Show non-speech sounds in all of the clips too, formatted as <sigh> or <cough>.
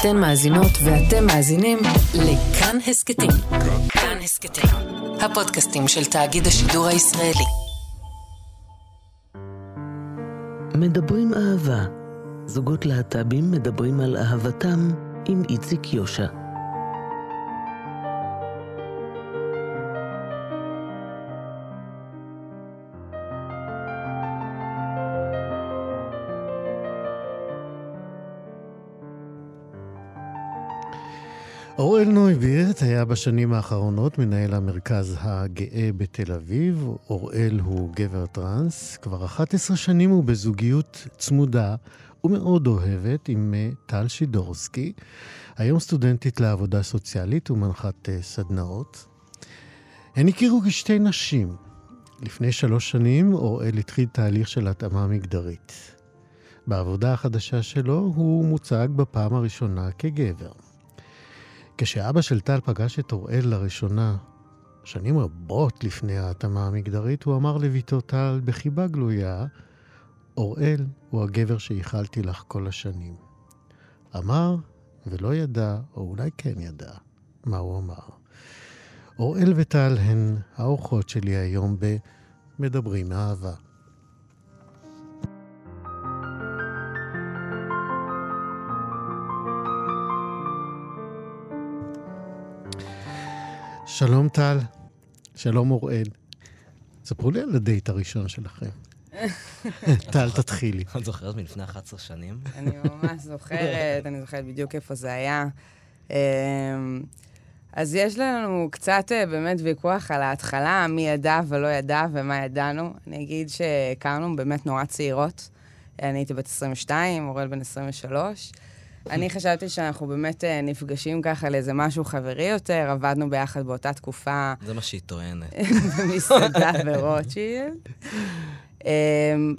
אתן מאזינות ואתם מאזינים לכאן הסכתים. כאן הסכתים, הפודקאסטים של תאגיד השידור הישראלי. מדברים אהבה. זוגות להט"בים מדברים על אהבתם עם איציק יושע. אוראל נויבירט היה בשנים האחרונות מנהל המרכז הגאה בתל אביב. אוראל הוא גבר טראנס, כבר 11 שנים הוא בזוגיות צמודה ומאוד אוהבת עם אה, טל שידורסקי, היום סטודנטית לעבודה סוציאלית ומנחת אה, סדנאות. הן הכירו כשתי נשים. לפני שלוש שנים אוראל התחיל תהליך של התאמה מגדרית. בעבודה החדשה שלו הוא מוצג בפעם הראשונה כגבר. כשאבא של טל פגש את אוראל לראשונה, שנים רבות לפני ההתאמה המגדרית, הוא אמר לביתו טל בחיבה גלויה, אוראל הוא הגבר שייחלתי לך כל השנים. אמר ולא ידע, או אולי כן ידע, מה הוא אמר. אוראל וטל הן האורחות שלי היום ב"מדברים אהבה". שלום טל, שלום אוראל. ספרו לי על הדייט הראשון שלכם. <laughs> טל, תתחילי. את זוכרת מלפני 11 שנים? אני ממש זוכרת, אני זוכרת בדיוק איפה זה היה. אמ, אז יש לנו קצת אה, באמת ויכוח על ההתחלה, מי ידע ולא ידע ומה ידענו. אני אגיד שהכרנו באמת נורא צעירות. אני הייתי בת 22, אוראל בן 23. אני חשבתי שאנחנו באמת אה, נפגשים ככה לאיזה משהו חברי יותר, עבדנו ביחד באותה תקופה. זה מה שהיא טוענת. <laughs> במסעדה ברוטשילד. Um,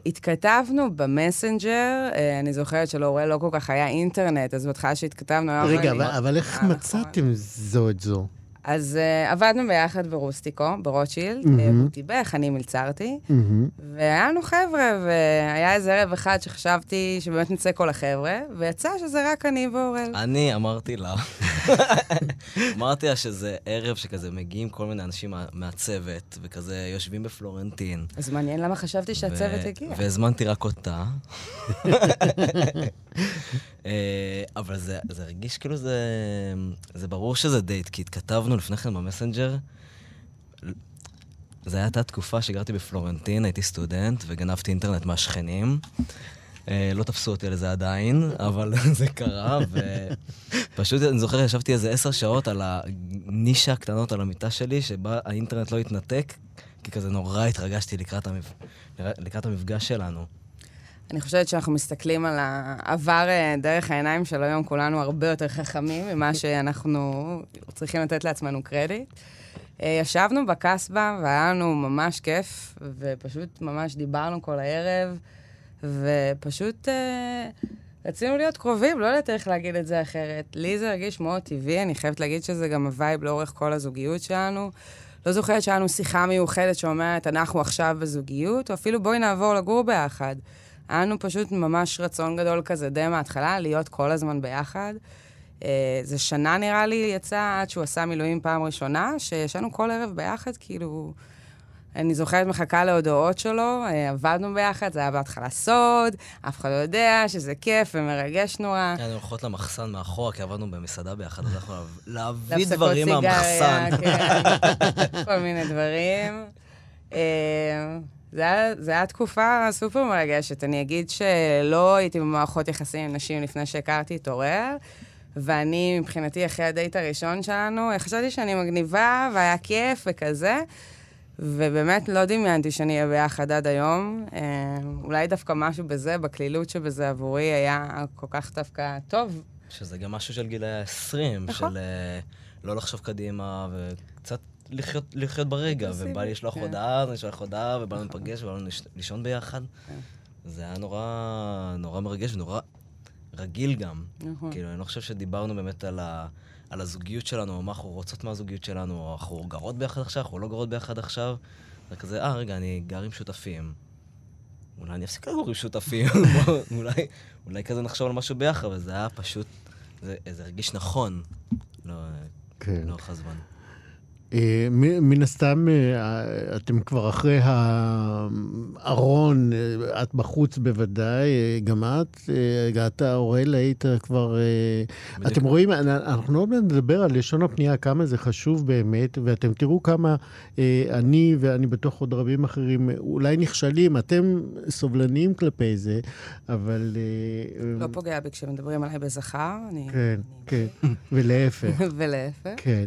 התכתבנו במסנג'ר, uh, אני זוכרת שלאוראל לא כל כך היה אינטרנט, אז בהתחלה שהתכתבנו... רגע, אבל, אבל איך אה, מצאתם נכון. זו את זו? אז uh, עבדנו ביחד ברוסטיקו, ברוטשילד, mm-hmm. הוא טיבח, אני מלצרתי, מהמם. והיה לנו חבר'ה, והיה איזה ערב אחד שחשבתי שבאמת נצא כל החבר'ה, ויצא שזה רק אני ואוראל. אני אמרתי לה, אמרתי לה שזה ערב שכזה מגיעים כל מיני אנשים מה- מהצוות, וכזה יושבים בפלורנטין. אז מעניין למה חשבתי שהצוות ו- הגיע. והזמנתי רק אותה. אה, אבל זה, זה הרגיש כאילו זה... זה ברור שזה דייט, כי התכתבנו לפני כן במסנג'ר. זה הייתה תקופה שגרתי בפלורנטין, הייתי סטודנט, וגנבתי אינטרנט מהשכנים. אה, לא תפסו אותי על זה עדיין, אבל <laughs> זה קרה, ופשוט אני זוכר, ישבתי איזה עשר שעות על הנישה הקטנות על המיטה שלי, שבה האינטרנט לא התנתק, כי כזה נורא התרגשתי לקראת, המפ... לקראת המפגש שלנו. אני חושבת שאנחנו מסתכלים על העבר אה, דרך העיניים של היום, כולנו הרבה יותר חכמים ממה <laughs> שאנחנו צריכים לתת לעצמנו קרדיט. אה, ישבנו בקסבה והיה לנו ממש כיף, ופשוט ממש דיברנו כל הערב, ופשוט אה, רצינו להיות קרובים, לא יודעת איך להגיד את זה אחרת. לי זה הרגיש מאוד טבעי, אני חייבת להגיד שזה גם ה vibe לאורך כל הזוגיות שלנו. לא זוכרת שהיה לנו שיחה מיוחדת שאומרת, אנחנו עכשיו בזוגיות, או אפילו בואי נעבור לגור ביחד. היה לנו פשוט ממש רצון גדול כזה די מההתחלה, להיות כל הזמן ביחד. אה, זה שנה נראה לי יצא עד שהוא עשה מילואים פעם ראשונה, שישנו כל ערב ביחד, כאילו... אני זוכרת מחכה להודעות שלו, אה, עבדנו ביחד, זה היה בהתחלה סוד, אף אחד לא יודע שזה כיף ומרגש נורא. היינו הולכות למחסן מאחורה, כי עבדנו במסעדה ביחד, אז אנחנו להביא דברים מהמחסן. כן, <laughs> כל מיני דברים. זה היה תקופה סופר מרגשת. אני אגיד שלא הייתי במערכות יחסים עם נשים לפני שהכרתי את אוראל, ואני, מבחינתי, אחרי הדייט הראשון שלנו, חשבתי שאני מגניבה והיה כיף וכזה, ובאמת לא דמיינתי שאני אהיה ביחד עד היום. אה, אולי דווקא משהו בזה, בקלילות שבזה עבורי, היה כל כך דווקא טוב. שזה גם משהו של גילאי ה-20, נכון. של אה, לא לחשוב קדימה, וקצת לחיות, לחיות ברגע, ובא לי לשלוח כן. הודעה, אז אני אשלח הודעה, ובא לנו להיפגש, ובא לנו לישון ביחד. כן. זה היה נורא, נורא מרגש ונורא רגיל גם. נכון. כאילו, אני לא חושב שדיברנו באמת על, ה, על הזוגיות שלנו, או מה אנחנו רוצות מהזוגיות שלנו, או אנחנו גרות ביחד עכשיו, אנחנו לא גרות ביחד עכשיו. זה כזה, אה, רגע, אני גר עם שותפים. אולי אני אפסיק לגור עם שותפים, <laughs> אולי, אולי כזה נחשוב על משהו ביחד, וזה היה פשוט זה, זה הרגיש נכון, לא, כן. לאורך הזמן. אה, מן הסתם, אה, אתם כבר אחרי הארון, אה, את בחוץ בוודאי, גם את, אתה, אוראל, היית כבר... בדיוק. אתם רואים, אנ- אנחנו עוד מעט נדבר על לשון הפנייה, כמה זה חשוב באמת, ואתם תראו כמה אני, ואני בטוח עוד רבים אחרים, אולי נכשלים, אתם סובלניים כלפי זה, אבל... לא פוגע בי כשמדברים עליי בזכר, אני... כן, כן, ולהפך. <laughs> ולהפך. כן.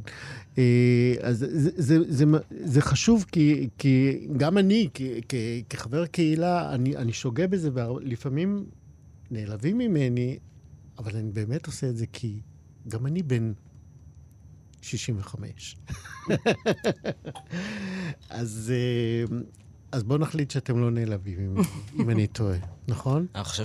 אז זה, זה, זה, זה חשוב, כי, כי גם אני, כ, כ, כחבר קהילה, אני, אני שוגה בזה, ולפעמים נעלבים ממני, אבל אני באמת עושה את זה כי גם אני בן 65. <laughs> אז, אה, אז בואו נחליט שאתם לא נעלבים אם, אם אני טועה, נכון? אני חושב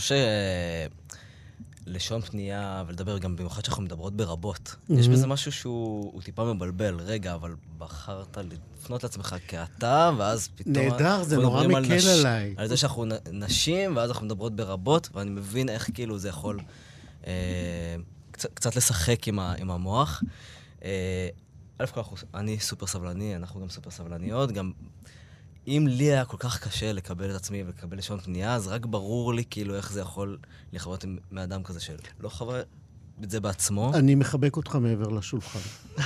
שלשון פנייה, ולדבר גם במיוחד שאנחנו מדברות ברבות, יש Mhm. בזה משהו שהוא הוא טיפה מבלבל. רגע, אבל בחרת לפנות לעצמך כאתה, ואז פתאום... נהדר, זה נורא מדברים על מקל נש- עליי. על זה שאנחנו נ- נשים, ואז אנחנו מדברות ברבות, ואני מבין איך כאילו זה יכול אה, קצת, קצת לשחק עם, ה, עם המוח. אה, א' כל אנחנו- אני סופר סבלני, אנחנו גם סופר סבלניות, גם אם לי היה כל כך קשה לקבל את עצמי ולקבל לשון פנייה, אז רק ברור לי כאילו איך זה יכול לחוות עם מאדם כזה שלא חווה את זה בעצמו. אני מחבק אותך מעבר לשולחן. <laughs>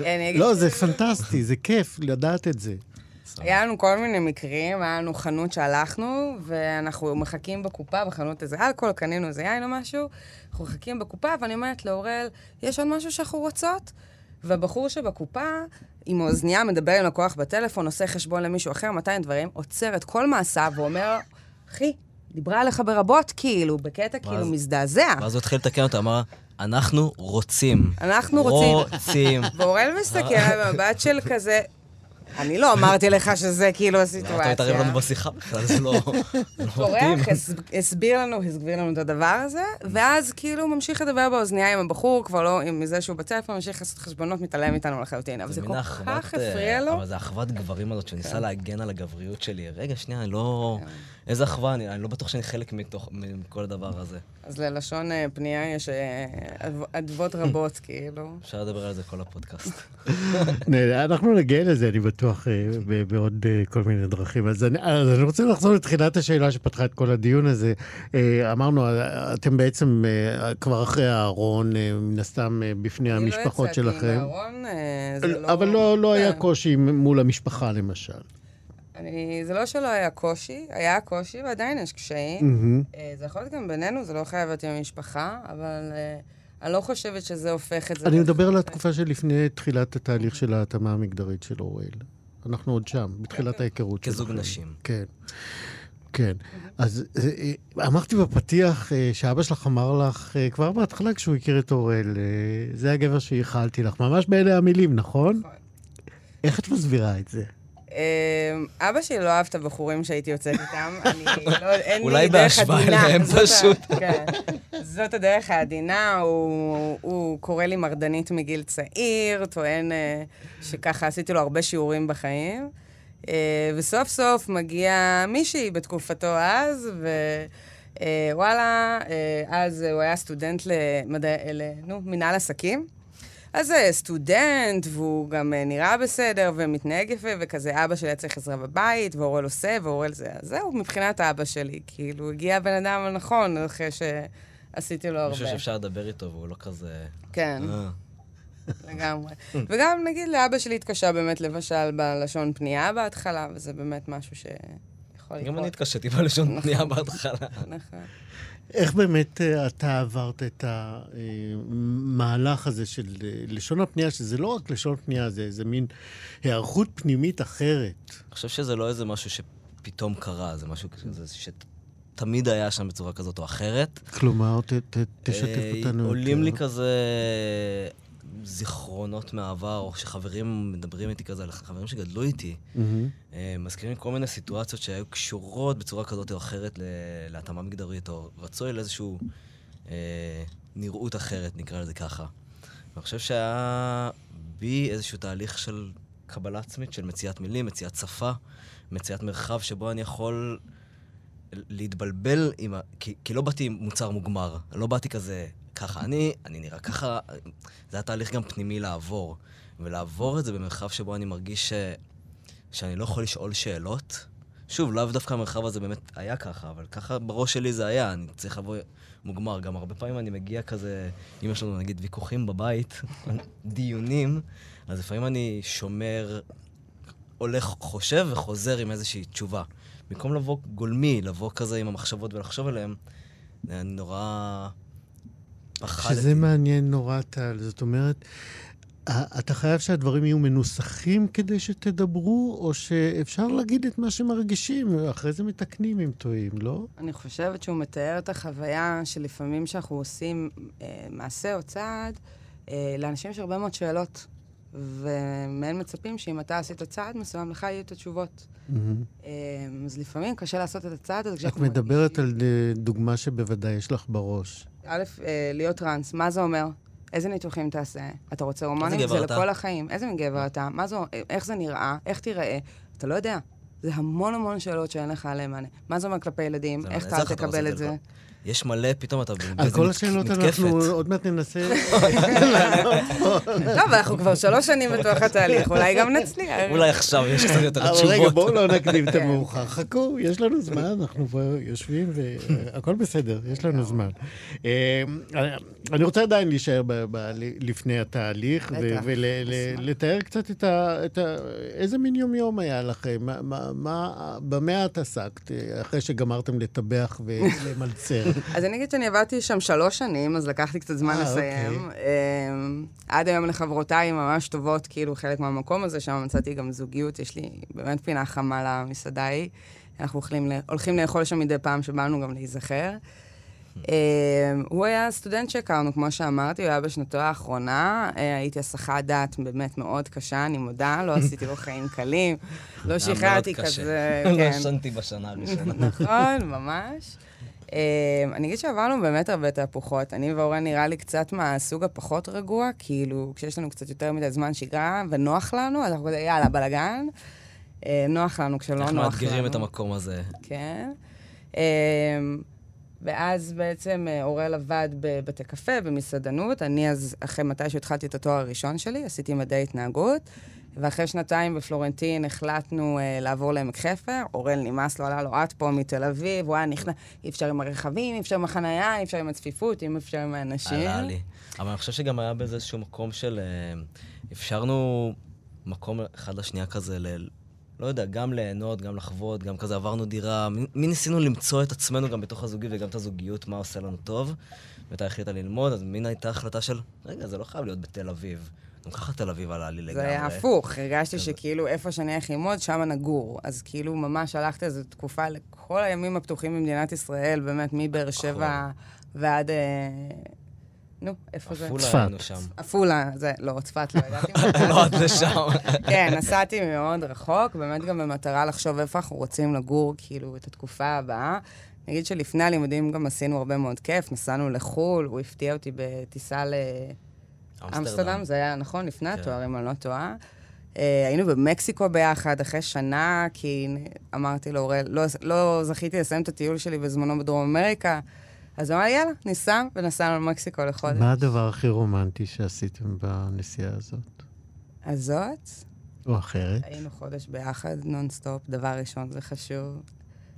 אגיד לא, זה פנטסטי, זה כיף לדעת את זה. <laughs> היה לנו כל מיני מקרים, היה לנו חנות שהלכנו, ואנחנו מחכים בקופה, בחנות איזה אלכוהול, קנינו איזה יין או משהו, אנחנו מחכים בקופה, ואני אומרת לאורל, יש עוד משהו שאנחנו רוצות? והבחור שבקופה, עם האוזנייה, מדבר עם לקוח בטלפון, עושה חשבון למישהו אחר, 200 דברים, עוצר את כל מעשיו ואומר, אחי, דיברה עליך ברבות, כאילו, בקטע כאילו מזדעזע. ואז הוא התחיל לתקן אותה, אמר, אנחנו רוצים. אנחנו רוצים. רוצים. ואורל מסתכל במבט של כזה, אני לא אמרתי לך שזה כאילו הסיטואציה. אתה מתערב לנו בשיחה בכלל? זה לא לא מתאים. טורח, הס- הסביר לנו, הסביר לנו את הדבר הזה, ואז כאילו ממשיך לדבר באוזנייה עם הבחור, כבר לא, עם זה שהוא בטלפון, ממשיך לעשות חשבונות, מתעלם איתנו לחלוטין. אבל זה כל כך הפריע לו. אבל זה אחוות גברים הזאת, שהוא כן. להגן על הגבריות שלי. רגע, שנייה, אני לא... איזה אחווה, אני אני לא בטוח שאני חלק מתוך- מכל הדבר הזה. אז ללשון אה, פנייה יש אה, אדו- אדוות רבות, <laughs> כאילו. אפשר לדבר על זה כל הפודקאסט. <laughs> אנחנו נגיע לזה, אני בטוח, אה, בעוד כל מיני דרכים. אז אני, אז אני רוצה לחזור לתחילת השאלה שפתחה את כל הדיון הזה. אמרנו, אתם בעצם כבר אחרי הארון, מן הסתם בפני המשפחות אני לא שלכם. יצאתי מהארון, זה לא... אבל לא, לא היה כן. קושי מול המשפחה, למשל. אני, זה לא שלא היה קושי, היה קושי ועדיין יש קשיים. מהמם. אה, זה יכול להיות גם בינינו, זה לא חייב להיות עם המשפחה, אבל אה, אני לא חושבת שזה הופך את זה... אני מדבר על התקופה שלפני תחילת התהליך של ההתאמה המגדרית של אוראל. אנחנו עוד שם, בתחילת ההיכרות שלכם. כזוג נשים. כן. כן. אז אה, אמרתי בפתיח שאבא שלך אמר לך, כבר בהתחלה כשהוא הכיר את אוראל, זה הגבר שייחלתי לך, ממש באלה המילים, נכון? נכון. איך את מסבירה את זה? אמ, אבא שלי לא אהב את הבחורים שהייתי יוצאת איתם. <laughs> אני לא, אין לי אולי דרך בהשוואה עדינה. אליהם זאת ה- פשוט. <laughs> כן. זאת הדרך העדינה, הוא, הוא קורא לי מרדנית מגיל צעיר, טוען אה, שככה עשיתי לו הרבה שיעורים בחיים. אה, וסוף סוף מגיע מישהי בתקופתו אז, ווואלה, אז הוא היה סטודנט למדעי, ל- נו, מנהל עסקים. אז סטודנט, והוא גם אה, נראה בסדר ומתנהג יפה, וכזה אבא שלי היה צריך עזרה בבית, ואורל עושה, ואורל זה... אז זהו, מבחינת אבא שלי. כאילו, הגיע הבן אדם הנכון אחרי שעשיתי לו הרבה. מישהו שאפשר לדבר איתו והוא לא כזה... כן, אה. לגמרי. <laughs> וגם, נגיד, לאבא שלי התקשה באמת לבשל בלשון פנייה בהתחלה, וזה באמת משהו שיכול לקרות. גם אני התקשיתי בלשון פנייה בהתחלה. נכון. איך באמת אה, אתה עברת את המהלך הזה של אה, לשון הפנייה, שזה לא רק לשון פנייה, זה איזה מין היערכות פנימית אחרת. אני חושב שזה לא איזה משהו שפתאום קרה, זה משהו כזה שתמיד היה שם בצורה כזאת או אחרת. כלומר, ת, ת, תשתף אה, אותנו עולים לי. כזה זיכרונות מהעבר, או שחברים מדברים איתי כזה, חברים שגדלו איתי. אה, מזכירים כל מיני סיטואציות שהיו קשורות בצורה כזאת או אחרת להתאמה מגדרית, או רצוי לאיזושהי אה, נראות אחרת, נקרא לזה ככה. ואני חושב שהיה בי איזשהו תהליך של קבלה עצמית, של מציאת מילים, מציאת שפה, מציאת מרחב שבו אני יכול להתבלבל עם ה... כי, כי לא באתי עם מוצר מוגמר, לא באתי כזה, ככה, אני, אני נראה ככה, זה היה תהליך גם פנימי לעבור. ולעבור את זה במרחב שבו אני מרגיש ש... שאני לא יכול לשאול שאלות. שוב, לאו דווקא המרחב הזה באמת היה ככה, אבל ככה בראש שלי זה היה, אני צריך לבוא מוגמר. גם הרבה פעמים אני מגיע כזה, אם יש לנו נגיד ויכוחים בבית, <laughs> דיונים, אז לפעמים אני שומר, הולך, חושב וחוזר עם איזושהי תשובה. במקום לבוא גולמי, לבוא כזה עם המחשבות ולחשוב עליהן, אני נורא פחדתי. שזה מעניין נורא, טל. זאת אומרת, אתה חייב שהדברים יהיו מנוסחים כדי שתדברו, או שאפשר להגיד את מה שמרגישים, ואחרי זה מתקנים אם טועים, לא? אני חושבת שהוא מתאר את החוויה שלפעמים שאנחנו עושים אה, מעשה או צעד, אה, לאנשים יש הרבה מאוד שאלות, ומהם מצפים שאם אתה עשית צעד מסוים, לך יהיו את התשובות. Mm-hmm. אה, אז לפעמים קשה לעשות את הצעד הזה כשאנחנו... את מדברת על אה, דוגמה שבוודאי יש לך בראש. א', אה, להיות טראנס, מה זה אומר? איזה ניתוחים תעשה? אתה רוצה הורמונים? זה לכל החיים. איזה גבר אתה? מה זה, איך זה נראה? איך תיראה? אתה לא יודע. זה המון המון שאלות שאין לך עליהן מענה. מה זה אומר כלפי ילדים? איך אתה תקבל את זה? יש מלא, פתאום אתה מתקפת. על כל השאלות אנחנו עוד מעט ננסה <laughs> טוב, אנחנו כבר שלוש שנים בתוך התהליך, אולי גם נצליח. אולי עכשיו יש קצת יותר תשובות. אבל רגע, בואו לא נקדים את כן. המאוחר. חכו, יש לנו זמן, אנחנו פה יושבים והכל בסדר, יש לנו זמן. אה, אני רוצה עדיין להישאר לפני התהליך ולתאר קצת את ה... איזה מין יומיום היה לכם? במה את עסקת אחרי שגמרתם לטבח ולמלצר? אז אני אגיד שאני עבדתי שם שלוש שנים, אז לקח לי קצת זמן אה, לסיים. אוקיי. אמ, עד היום לחברותיי ממש טובות, כאילו, חלק מהמקום הזה, שם מצאתי גם זוגיות, יש לי באמת פינה חמה למסעדה ההיא. אנחנו הולכים לאכול שם מדי פעם שבאנו גם להיזכר. אמ, הוא היה סטודנט שהכרנו, כמו שאמרתי, הוא היה בשנתו האחרונה. אה, הייתי הסחת דעת באמת מאוד קשה, אני מודה, לא עשיתי לו חיים קלים. לא שחררתי כזה, לא כן. לא ישנתי בשנה הראשונה. נכון, ממש. Uh, אני אגיד שעברנו באמת הרבה תהפוכות. אני ואורן נראה לי קצת מהסוג הפחות רגוע, כאילו, כשיש לנו קצת יותר מדי זמן שגרה ונוח לנו, אז אנחנו כזה, יאללה, בלאגן. Uh, נוח לנו כשלא נוח לנו. אנחנו מאתגרים את המקום הזה. כן. Uh, ואז בעצם אורל עבד בבתי קפה, במסעדנות. אני אז, אחרי מתי שהתחלתי את התואר הראשון שלי, עשיתי מדעי התנהגות. ואחרי שנתיים בפלורנטין החלטנו uh, לעבור לעמק חפר. אורל נמאס לו, עלה לו, את פה מתל אביב, הוא היה נכנס, אי אפשר עם הרכבים, אי אפשר עם החנייה, אי אפשר עם הצפיפות, אי אפשר עם האנשים. עלה לי. אבל אני חושב שגם היה בזה איזשהו מקום של... Uh, אפשרנו מקום אחד לשנייה כזה ל... לא יודע, גם ליהנות, גם לחוות, גם כזה עברנו דירה. מי ניסינו למצוא את עצמנו גם בתוך הזוגיות וגם את הזוגיות, מה עושה לנו טוב. ואתה החליטה ללמוד, אז מין הייתה החלטה של, רגע, זה לא חייב להיות בתל אביב. גם ככה תל אביב עלה לי לגמרי. זה היה הפוך, הרגשתי שכאילו איפה שאני הולך ללמוד, שם נגור. אז כאילו ממש הלכתי איזו תקופה לכל הימים הפתוחים במדינת ישראל, באמת, מבאר שבע ועד... אה, נו, איפה זה? עפולה היינו שם. עפולה, זה, לא, צפת, לא ידעתי. <laughs> לא עד לשם. כן, נסעתי מאוד רחוק, באמת גם במטרה לחשוב איפה אנחנו רוצים לגור, כאילו, את התקופה הבאה. נגיד שלפני הלימודים גם עשינו הרבה מאוד כיף, נסענו לחו"ל, הוא הפתיע אותי בטיסה ל... אמסטרדם, זה היה נכון, לפני כן. התואר, אם אני לא טועה. Uh, היינו במקסיקו ביחד אחרי שנה, כי אמרתי לאורל, לא, לא זכיתי לסיים את הטיול שלי בזמנו בדרום אמריקה, אז אמר, יאללה, ניסע, ונסענו למקסיקו לחודש. מה הדבר הכי רומנטי שעשיתם בנסיעה הזאת? הזאת? או אחרת? היינו חודש ביחד, נונסטופ, דבר ראשון, זה חשוב.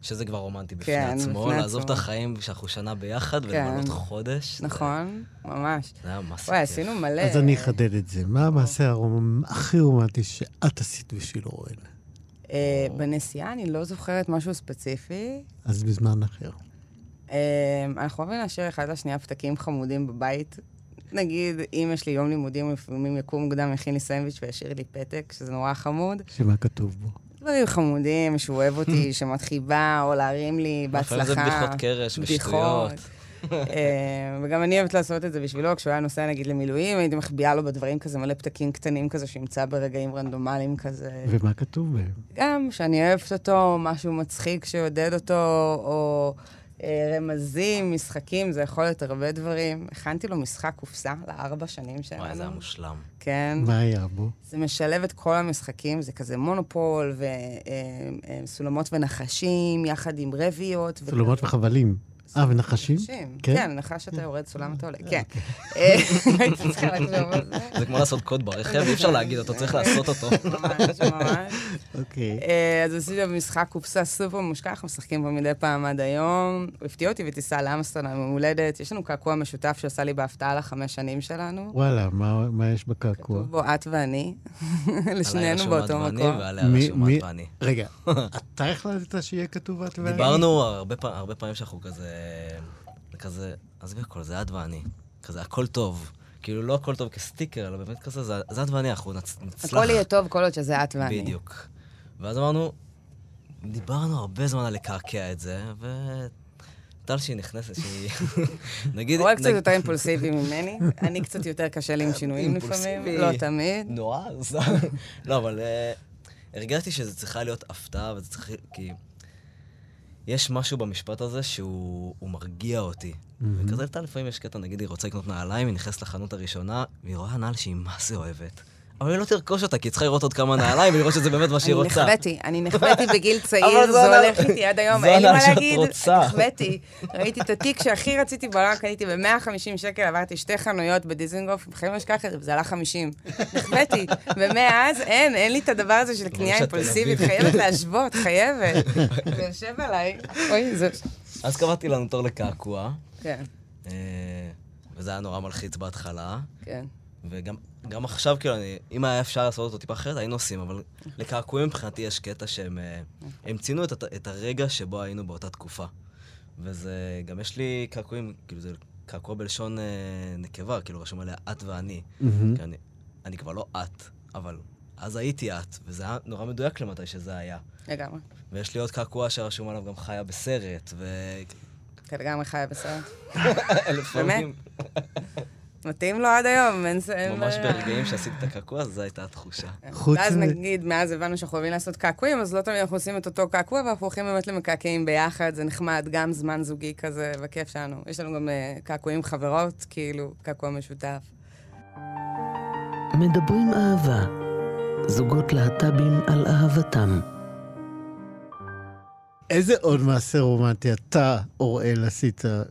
שזה כבר רומנטי בפני כן, עצמו, בפני לעזוב עצמו. את החיים שאנחנו שנה ביחד כן. ולמנות חודש. נכון, זה... ממש. זה היה מסע כיף. וואי, עשינו מלא. אז אני אחדד את זה. מה המעשה הרומ... הכי רומנטי שאת עשית בשביל אוראל? אה, בנסיעה אני לא זוכרת משהו ספציפי. אז בזמן אחר. אה, אנחנו אוהבים להשאיר אחד לשנייה פתקים חמודים בבית. נגיד, אם יש לי יום לימודים, לפעמים יקום מוקדם, יכין לי סנדוויץ' וישאיר לי פתק, שזה נורא חמוד. שמה כתוב בו? דברים חמודים, שהוא אוהב אותי, <laughs> שמות חיבה, או להרים לי בהצלחה. לפעמים זה בדיחות קרש ושטויות. <laughs> אה, וגם אני אוהבת לעשות את זה בשבילו, כשהוא היה נוסע נגיד למילואים, הייתי מחביאה לו בדברים כזה מלא פתקים קטנים כזה, שימצא ברגעים רנדומליים כזה. ומה כתוב בהם? גם שאני אוהבת אותו, משהו מצחיק שיעודד אותו, או רמזים, משחקים, זה יכול להיות הרבה דברים. הכנתי לו משחק קופסה לארבע שנים שלנו. וואי, זה היה מושלם. כן. מה היה בו? זה משלב את כל המשחקים, זה כזה מונופול וסולמות אה, אה, ונחשים, יחד עם רביות. סולמות וחבלים. אה, ונחשים? נחשים. כן? כן, נחש שאתה יורד סולם אתה עולה, כן. אה, <laughs> הייתי צריכה לחשוב על זה. זה כמו לעשות קוד ברכב, אי אפשר להגיד אותו, צריך לעשות אותו. ממש, ממש. אוקיי. אה, אז עשיתי לו משחק קופסה סופר מושקע, אנחנו משחקים בו מדי פעם עד היום. הוא הפתיע אותי וטיסה לאמסטרדם יום הולדת. יש לנו קעקוע משותף שעשה לי בהפתעה לחמש שנים שלנו. וואלה, מה יש בקעקוע? כתוב בו את ואני, לשנינו באותו ואני, מקום. ועליה מי- רשום מי- את ואני. רגע, אתה החלטת שיהיה כתוב את ואני? דיברנו הרבה פעמים שאנחנו כזה, כזה, עזבי הכל, זה את ואני. כזה, הכל טוב. כאילו, לא הכל טוב כסטיקר, אלא באמת כזה, זה זה את ואני, אנחנו נצ- נצלח. הכל יהיה טוב כל עוד שזה את ואני. בדיוק. ואז אמרנו, דיברנו הרבה זמן על לקעקע את זה, וטל שהיא נכנסת, שהיא... <laughs> נגיד... הוא קצת נג- יותר אימפולסיבי ממני, אני קצת יותר קשה לי עם שינויים לפעמים. לא תמיד. נועז. <laughs> לא, אבל אה, הרגשתי שזה צריכה להיות הפתעה, וזה צריך... כי... יש משהו במשפט הזה שהוא הוא מרגיע אותי. וכזה לטל לפעמים יש קטע, נגיד היא רוצה לקנות נעליים, היא נכנסת לחנות הראשונה, והיא רואה נעל שהיא מה זה אוהבת. אבל היא לא תרכוש אותה, כי היא צריכה לראות עוד כמה נעליים ולראות שזה באמת מה שהיא אני רוצה. נחבאתי, אני נחבאתי <laughs> בגיל צעיר, זה זה הולך איתי עד היום, זה אין לי מה להגיד. נחבאתי. ראיתי את התיק שהכי רציתי בעולם, קניתי ב-150 שקל, עברתי שתי חנויות בדיזנגוף, בחיים לא אשכח את זה, וזה עלה 50. נחבאתי, ומאז אין, אין לי את הדבר הזה של קנייה אימפולסיבית. חייבת להשוות, חייבת. זה יושב עליי. אוי, זה... אז קבעתי לנו תור לקעקוע, כן, אה, וזה היה נורא מלחיץ בהתחלה. כן. וגם גם עכשיו, כאילו, אני, אם היה אפשר לעשות אותו טיפה אחרת, היינו עושים, אבל לקעקועים מבחינתי יש קטע שהם אה, הם ציינו את, את הרגע שבו היינו באותה תקופה. וזה, גם יש לי קעקועים, כאילו, זה קעקוע בלשון אה, נקבה, כאילו, רשום עליה את ואני. מהמם. כי אני, אני כבר לא את, אבל אז הייתי את, וזה היה נורא מדויק למתי שזה היה. לגמרי. ויש לי עוד קעקוע שרשום עליו גם חיה בסרט, כן, לגמרי חיה בסרט. <laughs> ולפעמים, <laughs> מתאים לו עד היום, אין... אין- ממש ברגעים שעשיתי את הקעקוע, זו הייתה התחושה. חוץ ואז נגיד, מאז הבנו שאנחנו אוהבים לעשות קעקועים, אז לא תמיד אנחנו עושים את אותו קעקוע, ואנחנו הולכים באמת למקעקעים ביחד, זה נחמד, גם זמן זוגי כזה, בכיף שלנו. יש לנו גם אה, קעקועים חברות, כאילו, קעקוע משותף. מדברים אהבה. זוגות להט"בים על אהבתם. איזה עוד מעשה רומנטי אתה, אוראל, עשית? אה,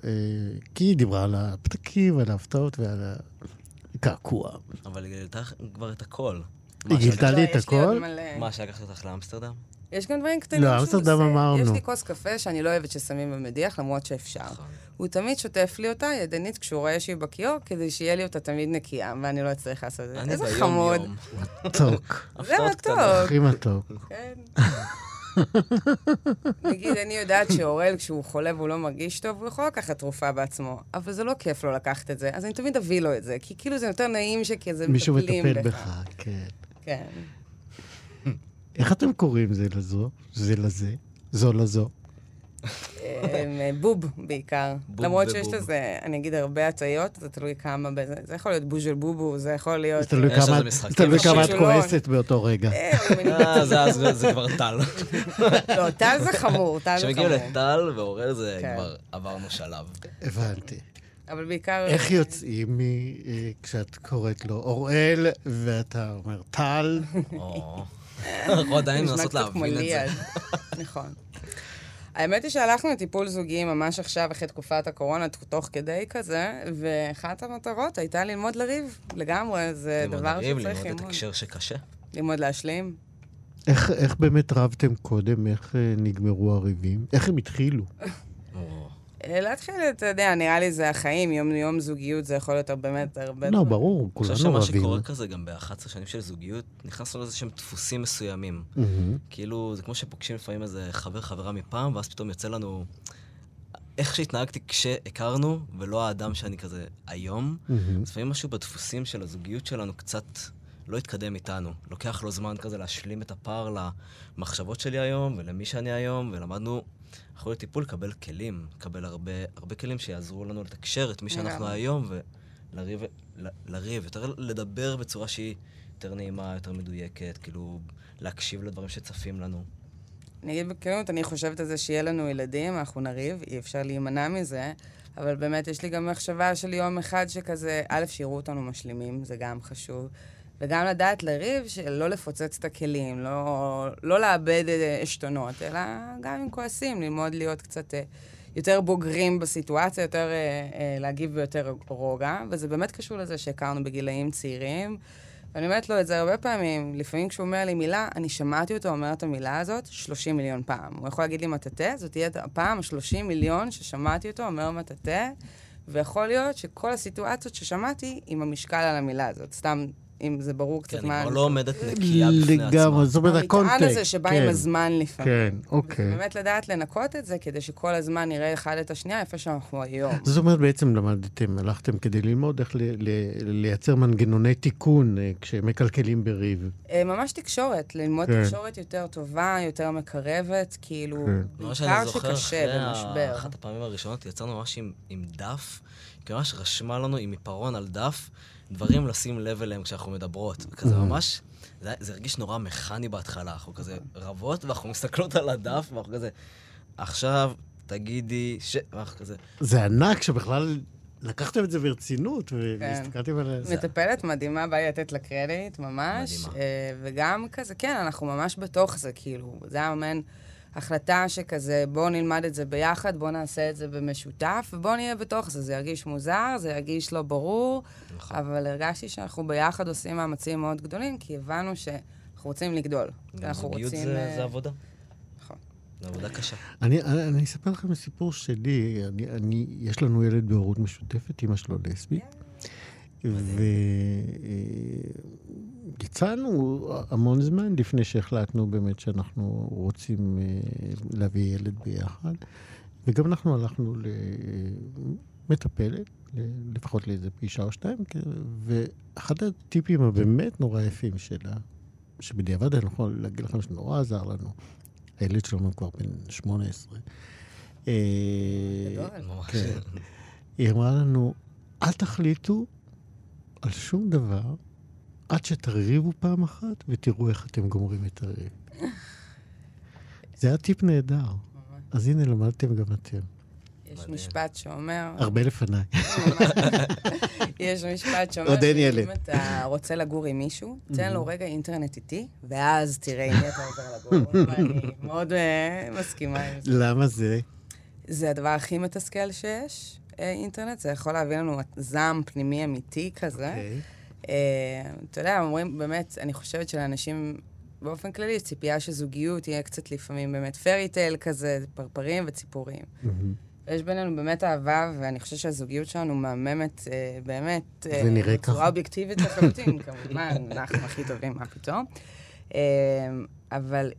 כי היא דיברה על הפתקים, על ההפתעות ועל הקעקוע. אבל היא גילתה כבר את הכל. היא גילתה לי את לא, עוד הכל? מה, שלקחת אותך לאמסטרדם? יש גם דברים קטנים לא, אמסטרדם. אמרנו. יש לי כוס קפה שאני לא אוהבת ששמים במדיח, למרות שאפשר. נכון. הוא תמיד שוטף לי אותה, ידנית, כשהוא רואה שהיא בכיור, כדי שיהיה לי אותה תמיד נקייה, ואני לא אצטרך לעשות את זה. איזה חמוד. מתוק. זה מתוק. הכי מתוק. כן. נגיד, אני יודעת שאורל, כשהוא חולה והוא לא מרגיש טוב, הוא יכול לקחת תרופה בעצמו, אבל זה לא כיף לו לקחת את זה, אז אני תמיד אביא לו את זה, כי כאילו זה יותר נעים שכזה מישהו מטפלים מטפל בך, כן. כן. איך אתם קוראים זה לזו? זה לזה? זו לזו? אה, בוב בעיקר. בוב למרות שיש. לזה, אני אגיד, הרבה הטעיות, זה תלוי כמה בזה. זה יכול להיות בוז'ל בובו, זה יכול להיות... זה תלוי כמה- את. כועסת באותו רגע. אה, אה, זה- זה- זה כבר טל. <laughs> לא, טל זה חמור, טל זה כשמגיעים חמור. לטל ואורל זה כן. כבר עברנו שלב. הבנתי. אבל בעיקר... איך יוצאים מ... כשאת קוראת לו אוראל, ואתה אומר טל? או. אנחנו עדיין מנסות להבין את זה. נכון. האמת היא שהלכנו לטיפול זוגי ממש עכשיו, אחרי תקופת הקורונה, תוך כדי כזה, ואחת המטרות הייתה ללמוד לריב, לגמרי, זה ללמוד דבר לריב, שצריך ללמוד את ללמוד. הקשר שקשה. ללמוד להשלים. איך איך באמת רבתם קודם? איך אה, נגמרו הריבים? איך הם התחילו? <laughs> להתחיל, אתה יודע, נראה לי זה החיים, יום-יום זוגיות, זה יכול להיות באמת הרבה... לא. ברור, אני חושב כולנו שמה. שקורה כזה גם ב-11 שנים של זוגיות, נכנסנו לאיזה שהם דפוסים מסוימים. כאילו, זה כמו שפוגשים לפעמים איזה חבר, חברה מפעם, ואז פתאום יוצא לנו איך שהתנהגתי כשהכרנו, ולא האדם שאני כזה היום. לפעמים משהו בדפוסים של הזוגיות שלנו קצת לא התקדם איתנו. לוקח לו זמן כזה להשלים את הפער למחשבות שלי היום ולמי שאני היום, ולמדנו, אנחנו לטיפול לקבל כלים, לקבל הרבה, הרבה כלים שיעזרו לנו לתקשר את מי שאנחנו. היום, ולריב, לריב, יותר לדבר בצורה שהיא יותר נעימה, יותר מדויקת, כאילו להקשיב לדברים שצפים לנו. אני אגיד בכנות, אני חושבת על זה שיהיה לנו ילדים, אנחנו נריב, אי אפשר להימנע מזה, אבל באמת יש לי גם מחשבה של יום אחד שכזה, א', שיראו אותנו משלימים, זה גם חשוב, וגם לדעת לריב, שלא לפוצץ את הכלים, לא, לא לאבד אה, עשתונות, אלא גם אם כועסים, ללמוד להיות קצת אה, יותר בוגרים בסיטואציה, יותר אה, להגיב ביותר רוגע, וזה באמת קשור לזה שהכרנו בגילאים צעירים. ואני אומרת לו את זה הרבה פעמים, לפעמים כשהוא אומר לי מילה, אני שמעתי אותו אומר את המילה הזאת 30 מיליון פעם. הוא יכול להגיד לי מטאטא, זאת תהיה הפעם ה-30 מיליון ששמעתי אותו אומר מטאטא, ויכול להיות שכל הסיטואציות ששמעתי עם המשקל על המילה הזאת. סתם אם זה ברור קצת כן, מה... היא כבר לא עומדת נקייה בפני עצמה. לגמרי, זאת אומרת, הקונטקסט. המטען הזה שבא כן. עם הזמן לפעמים. כן, אוקיי. באמת לדעת לנקות את זה, כדי שכל הזמן נראה אחד את השנייה איפה שאנחנו היום. זאת אומרת, בעצם למדתם, הלכתם כדי ללמוד איך לייצר מנגנוני תיקון אה, כשמקלקלים בריב. אה, ממש תקשורת, ללמוד כן. תקשורת יותר טובה, יותר מקרבת, כאילו, כן. בעיקר שקשה אחרי במשבר. אחת הפעמים הראשונות יצאנו ממש עם, עם דף, כי ממש רשמה לנו עם עיפרון על דף דברים לשים לב אליהם כשאנחנו מדברות. כזה ממש, זה, זה הרגיש נורא מכני בהתחלה, אנחנו כזה רבות, ואנחנו מסתכלות על הדף, ואנחנו כזה, עכשיו תגידי ש... ואנחנו כזה, זה ענק שבכלל לקחתם את זה ברצינות, כן. והסתכלתם על זה. מטפלת מדהימה, בא לי לתת לה קרדיט, ממש. מדהימה. אה, וגם כזה, כן, אנחנו ממש בתוך זה, כאילו, זה היה מעין החלטה שכזה, בואו נלמד את זה ביחד, בואו נעשה את זה במשותף, ובואו נהיה בתוך זה. זה ירגיש מוזר, זה ירגיש לא ברור, נכון. אבל הרגשתי שאנחנו ביחד עושים מאמצים מאוד גדולים, כי הבנו שאנחנו רוצים לגדול. גם אנחנו זוגיות רוצים... זה, אה, זה עבודה. נכון. זה עבודה קשה. אני, אני, אני אספר לכם סיפור שלי. אני, אני, יש לנו ילד בהורות משותפת, אימא שלו לסבית. ויצאנו המון זמן לפני שהחלטנו באמת שאנחנו רוצים אה, להביא ילד ביחד. וגם אנחנו הלכנו למטפלת, לפחות לאיזה פגישה או שתיים, כ- ואחד הטיפים הבאמת נורא יפים שלה, שבדיעבד אני יכול להגיד לכם שנורא עזר לנו, הילד שלנו כבר בן 18. אה. כן. היא אמרה לנו, אל תחליטו על שום דבר עד שתריבו פעם אחת ותראו איך אתם גומרים את הריב. זה היה טיפ נהדר. אז הנה, למדתם גם אתם. יש. משפט שאומר... הרבה לפניי. יש משפט שאומר עוד אין ילד. שאם אתה רוצה לגור עם מישהו, תן לו רגע אינטרנט איתי, ואז תראה עם מי אתה עובר לגור. <laughs> ואני מאוד אה, מסכימה עם זה. למה זה? זה הדבר הכי מתסכל שיש, אה, אינטרנט. זה יכול להביא לנו זעם פנימי אמיתי כזה. אוקיי. אה, אתה יודע, אומרים, באמת, אני חושבת שלאנשים, באופן כללי, יש ציפייה שזוגיות יהיה קצת לפעמים באמת פרי טייל כזה, פרפרים וציפורים. יש בינינו באמת אהבה, ואני חושבת שהזוגיות שלנו מהממת, אה, באמת, אה, זה נראה בצורה ככה. אובייקטיבית לחלוטין, <laughs> כמובן, אנחנו הכי טובים, מה פתאום. אה, אבל,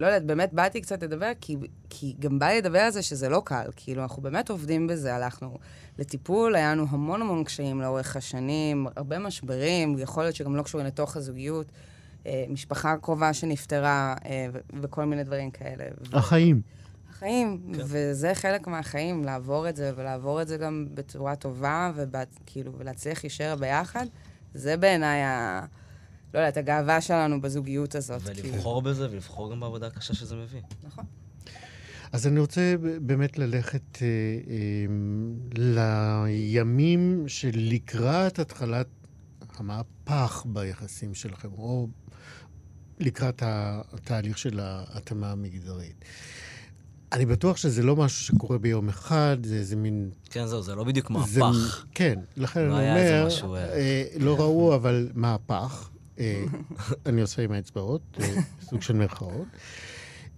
לא יודעת, באמת באתי קצת לדבר, כי, כי גם בא לי לדבר על זה שזה לא קל. כאילו, אנחנו באמת עובדים בזה, הלכנו לטיפול, היה לנו המון המון קשיים לאורך השנים, הרבה משברים, יכול להיות שגם לא קשורים לתוך הזוגיות. אה, משפחה קרובה שנפטרה, אה, וכל מיני דברים כאלה. החיים. החיים, כן. וזה חלק מהחיים, לעבור את זה, ולעבור את זה גם בצורה טובה, וכאילו, ולהצליח להישאר ביחד, זה בעיניי ה... לא יודעת, הגאווה שלנו בזוגיות הזאת. כאילו. ולבחור בזה, ולבחור גם בעבודה הקשה שזה מביא. נכון. אז אני רוצה באמת ללכת אה, אה, לימים שלקראת התחלת המהפך ביחסים שלכם, או לקראת התהליך של ההתאמה המגדרית. אני בטוח שזה לא משהו שקורה ביום אחד, זה איזה מין... כן, זהו, זה לא בדיוק זה- מהפך. כן, לכן לא אני אומר, משהו, אה, אה, לא ראו, אבל מהפך. אה, אני עושה עם האצבעות, אה, <laughs> סוג של מירכאות.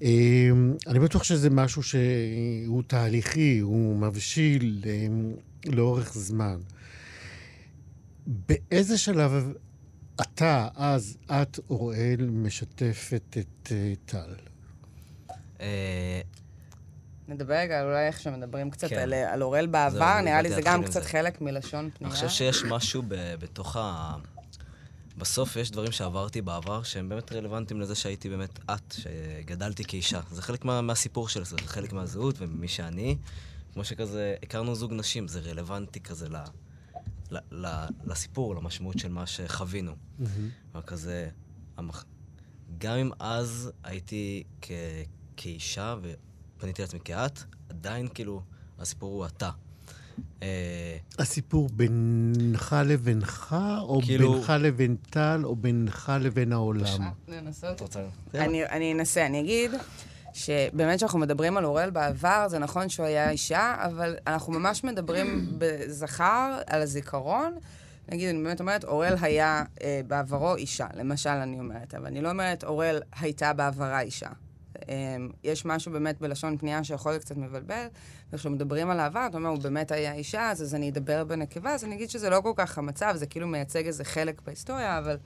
אה, אני בטוח שזה משהו שהוא תהליכי, הוא מבשיל אה, לאורך זמן. באיזה שלב אתה, אז, את, אוראל, משתפת את אה, טל? אה, נדבר רגע על אולי איך שמדברים קצת כן. על, על אורל בעבר, נראה לי זה גם קצת זה. חלק מלשון אני פנייה. חושב שיש משהו ב- בתוך ה... בסוף יש דברים שעברתי בעבר שהם באמת רלוונטיים לזה שהייתי באמת את, שגדלתי כאישה. זה חלק מה, מהסיפור של זה, זה חלק מהזהות וממי שאני. כמו שכזה, הכרנו זוג נשים, זה רלוונטי כזה ל, ל, ל, לסיפור, למשמעות של מה שחווינו. וכזה, המח... גם אם אז הייתי כ... כאישה ופניתי לעצמי כאת, עדיין כאילו הסיפור הוא אתה. אה, הסיפור בינך לבינך, או כאילו- בינך לבין טל, או בינך לבין העולם? לנסות? רוצה... אני, אני אנסה, אני אגיד שבאמת כשאנחנו מדברים על אוראל בעבר, זה נכון שהוא היה אישה, אבל אנחנו ממש מדברים <clears throat> בזכר על הזיכרון. נגיד, אני באמת אומרת, אוראל היה אה, בעברו אישה, למשל אני אומרת, אבל אני לא אומרת, אוראל הייתה בעברה אישה. אה, יש משהו באמת בלשון פנייה שיכול להיות קצת מבלבל, וכשמדברים על העבר, אתה אומר, הוא באמת היה אישה, אז, אז אני אדבר בנקבה, אז אני אגיד שזה לא כל כך המצב, זה כאילו מייצג איזה חלק בהיסטוריה, אבל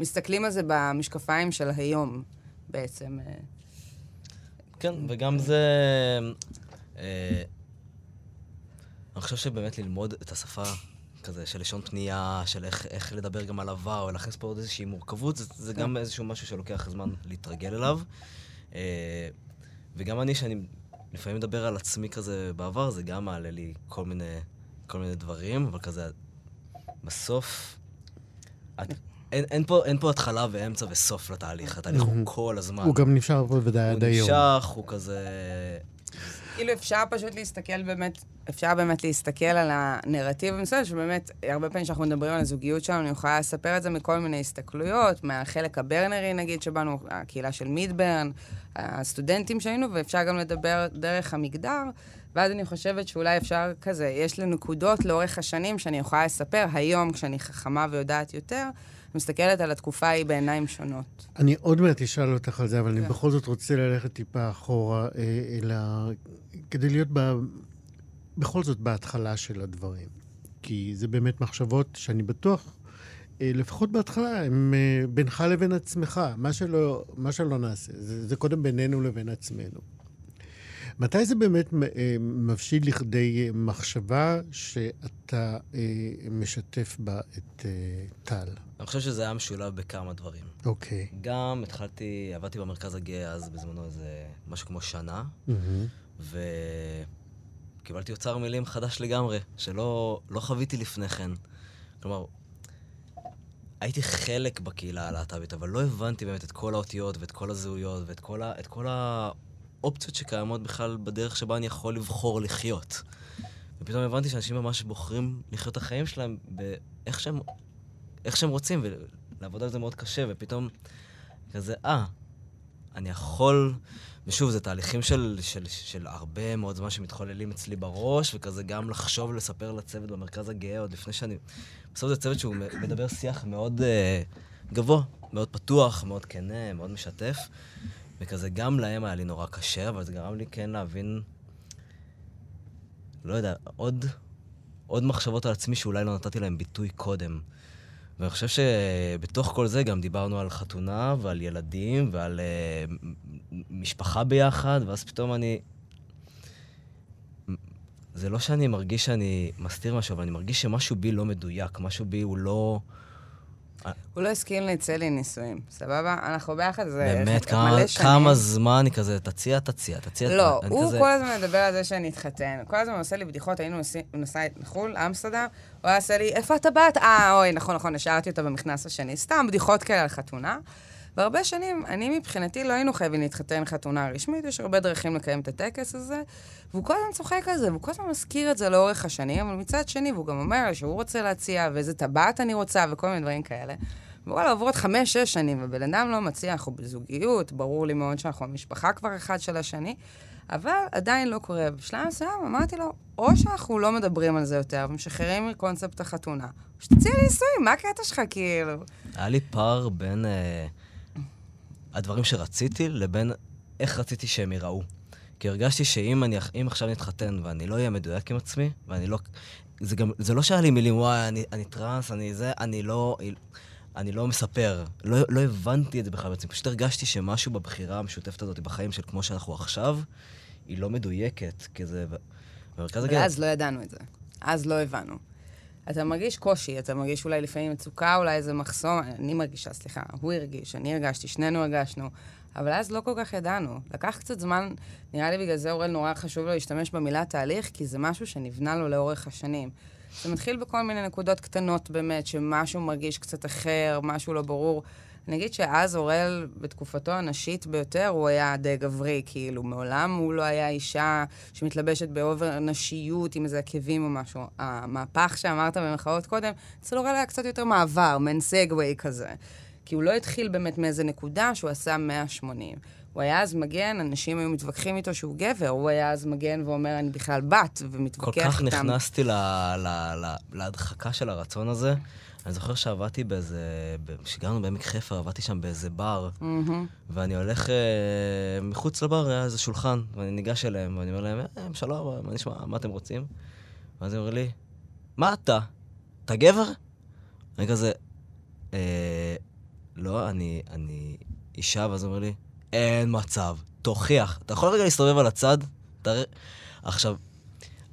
מסתכלים על זה במשקפיים של היום, בעצם. אה. כן, וגם זה... אה, אני חושב שבאמת ללמוד את השפה כזה של לשון פנייה, של איך, איך לדבר גם על עבר, או להכניס פה עוד איזושהי מורכבות, זה, זה גם איזשהו משהו שלוקח זמן להתרגל אליו. אה, וגם אני, שאני לפעמים מדבר על עצמי כזה בעבר, זה גם מעלה לי כל מיני, כל מיני דברים, אבל כזה, בסוף, את, אין, אין, פה, אין פה התחלה ואמצע וסוף לתהליך, התהליך הוא כל הזמן. הוא גם נשאר פה ודאי עד היום. הוא נמשך, הוא כזה... כאילו אפשר פשוט להסתכל באמת, אפשר באמת להסתכל על הנרטיב המסוים, שבאמת, הרבה פעמים כשאנחנו מדברים על הזוגיות שלנו, אני יכולה לספר את זה מכל מיני הסתכלויות, מהחלק הברנרי נגיד, שבאנו, הקהילה של מידברן, הסטודנטים שהיינו, ואפשר גם לדבר דרך המגדר, ואז אני חושבת שאולי אפשר כזה, יש לי נקודות לאורך השנים שאני יכולה לספר, היום כשאני חכמה ויודעת יותר, מסתכלת על התקופה ההיא בעיניים שונות. אני עוד מעט אשאל אותך על זה, אבל אני כן. בכל זאת רוצה ללכת טיפה אחורה, אה, אלא כדי להיות ב... בכל זאת בהתחלה של הדברים. כי זה באמת מחשבות שאני בטוח, אה, לפחות בהתחלה, הם אה, בינך לבין עצמך. מה שלא, מה שלא נעשה, זה, זה קודם בינינו לבין עצמנו. מתי זה באמת אה, מבשיל לכדי מחשבה שאתה אה, משתף בה את אה, טל? אני חושב שזה היה משולב בכמה דברים. אוקיי. גם התחלתי, עבדתי במרכז הגאה אז בזמנו איזה משהו כמו שנה, מהמם. וקיבלתי אוצר מילים חדש לגמרי, שלא לא חוויתי לפני כן. כלומר, הייתי חלק בקהילה הלהט"בית, אבל לא הבנתי באמת את כל האותיות ואת כל הזהויות ואת כל, ה, כל האופציות שקיימות בכלל בדרך שבה אני יכול לבחור לחיות. ופתאום הבנתי שאנשים ממש בוחרים לחיות את החיים שלהם באיך שהם, איך שהם רוצים, ולעבוד על זה מאוד קשה, ופתאום כזה, אה, אני יכול... ושוב, זה תהליכים של, של, של הרבה מאוד זמן שמתחוללים אצלי בראש, וכזה גם לחשוב לספר לצוות במרכז הגאה עוד לפני שאני... בסוף זה צוות שהוא מדבר שיח מאוד uh, גבוה, מאוד פתוח, מאוד כנה, מאוד משתף, וכזה גם להם היה לי נורא קשה, אבל זה גרם לי כן להבין, לא יודע, עוד, עוד מחשבות על עצמי שאולי לא נתתי להם ביטוי קודם. ואני חושב שבתוך כל זה גם דיברנו על חתונה ועל ילדים ועל uh, משפחה ביחד, ואז פתאום אני... זה לא שאני מרגיש שאני מסתיר משהו, אבל אני מרגיש שמשהו בי לא מדויק, משהו בי הוא לא... הוא לא הסכים לצא לי נישואים, סבבה? אנחנו ביחד, זה באמת, מלא כמה, שנים. כמה זמן אני כזה, תציע, תציע, תציע. לא, הוא כזה, כל הזמן מדבר על זה שאני אתחתן. כל הזמן עושה לי בדיחות, היינו נוסעים- לחו"ל, אמסטרדם, הוא היה עושה לי, איפה אתה בת? אה, אוי, נכון, נכון, השארתי אותו במכנס השני. סתם בדיחות כאלה על חתונה. והרבה שנים, אני מבחינתי לא היינו חייבים להתחתן חתונה רשמית, יש הרבה דרכים לקיים את הטקס הזה, והוא כל הזמן צוחק על זה, והוא כל הזמן מזכיר את זה לאורך השנים, אבל מצד שני, והוא גם אומר שהוא רוצה להציע, ואיזה טבעת אני רוצה, וכל מיני דברים כאלה. וואלה, עוברות חמש, שש שנים, ובן אדם לא מציע, אנחנו בזוגיות, ברור לי מאוד שאנחנו המשפחה כבר אחד של השני, אבל עדיין לא קורה. בשלב מסוים אמרתי לו, או שאנחנו לא מדברים על זה יותר, ומשחררים מקונספט החתונה, או שתציע לי נישואים, מה הקטע שלך, כאילו? היה לי פער בין אה, הדברים שרציתי לבין איך רציתי שהם ייראו. כי הרגשתי שאם אני, עכשיו נתחתן ואני לא אהיה מדויק עם עצמי, ואני לא... זה גם, זה לא שהיה לי מילים, וואי, אני, אני טראנס, אני זה, אני לא... אני לא מספר. לא, לא הבנתי את זה בכלל בעצמי. פשוט הרגשתי שמשהו בבחירה המשותפת הזאת, בחיים של כמו שאנחנו עכשיו, היא לא מדויקת, כי זה... במרכז הגאה... אז לא ידענו את זה. אז לא הבנו. אתה מרגיש קושי, אתה מרגיש אולי לפעמים מצוקה, אולי איזה מחסום, אני מרגישה, סליחה, הוא הרגיש, אני הרגשתי, שנינו הרגשנו, אבל אז לא כל כך ידענו. לקח קצת זמן, נראה לי בגלל זה אורל נורא חשוב לו להשתמש במילה תהליך, כי זה משהו שנבנה לו לאורך השנים. זה מתחיל בכל מיני נקודות קטנות באמת, שמשהו מרגיש קצת אחר, משהו לא ברור. אני אגיד שאז אוראל, בתקופתו הנשית ביותר, הוא היה די גברי, כאילו, מעולם הוא לא היה אישה שמתלבשת באובר נשיות עם איזה עקבים או משהו. המהפך שאמרת במחאות קודם, אצל אוראל היה קצת יותר מעבר, מעין סגווי כזה. כי הוא לא התחיל באמת מאיזה נקודה שהוא עשה 180. הוא היה אז מגן, אנשים היו מתווכחים איתו שהוא גבר, הוא היה אז מגן ואומר, אני בכלל בת, ומתווכח כל איתם. כך נכנסתי ל- ל- ל- להדחקה של הרצון הזה. אני זוכר שעבדתי באיזה, כשגרנו בעמק חפר, עבדתי שם באיזה בר, מהמם. ואני הולך, אה, מחוץ לבר היה איזה שולחן, ואני ניגש אליהם, ואני אומר להם, אה, שלום, מה נשמע, מה אתם רוצים? ואז הם אומרים לי, מה אתה? אתה גבר? אני כזה, אה, לא, אני, אני אישה, ואז הוא אומר לי, אין מצב, תוכיח. אתה יכול רגע להסתובב על הצד? תראה... עכשיו,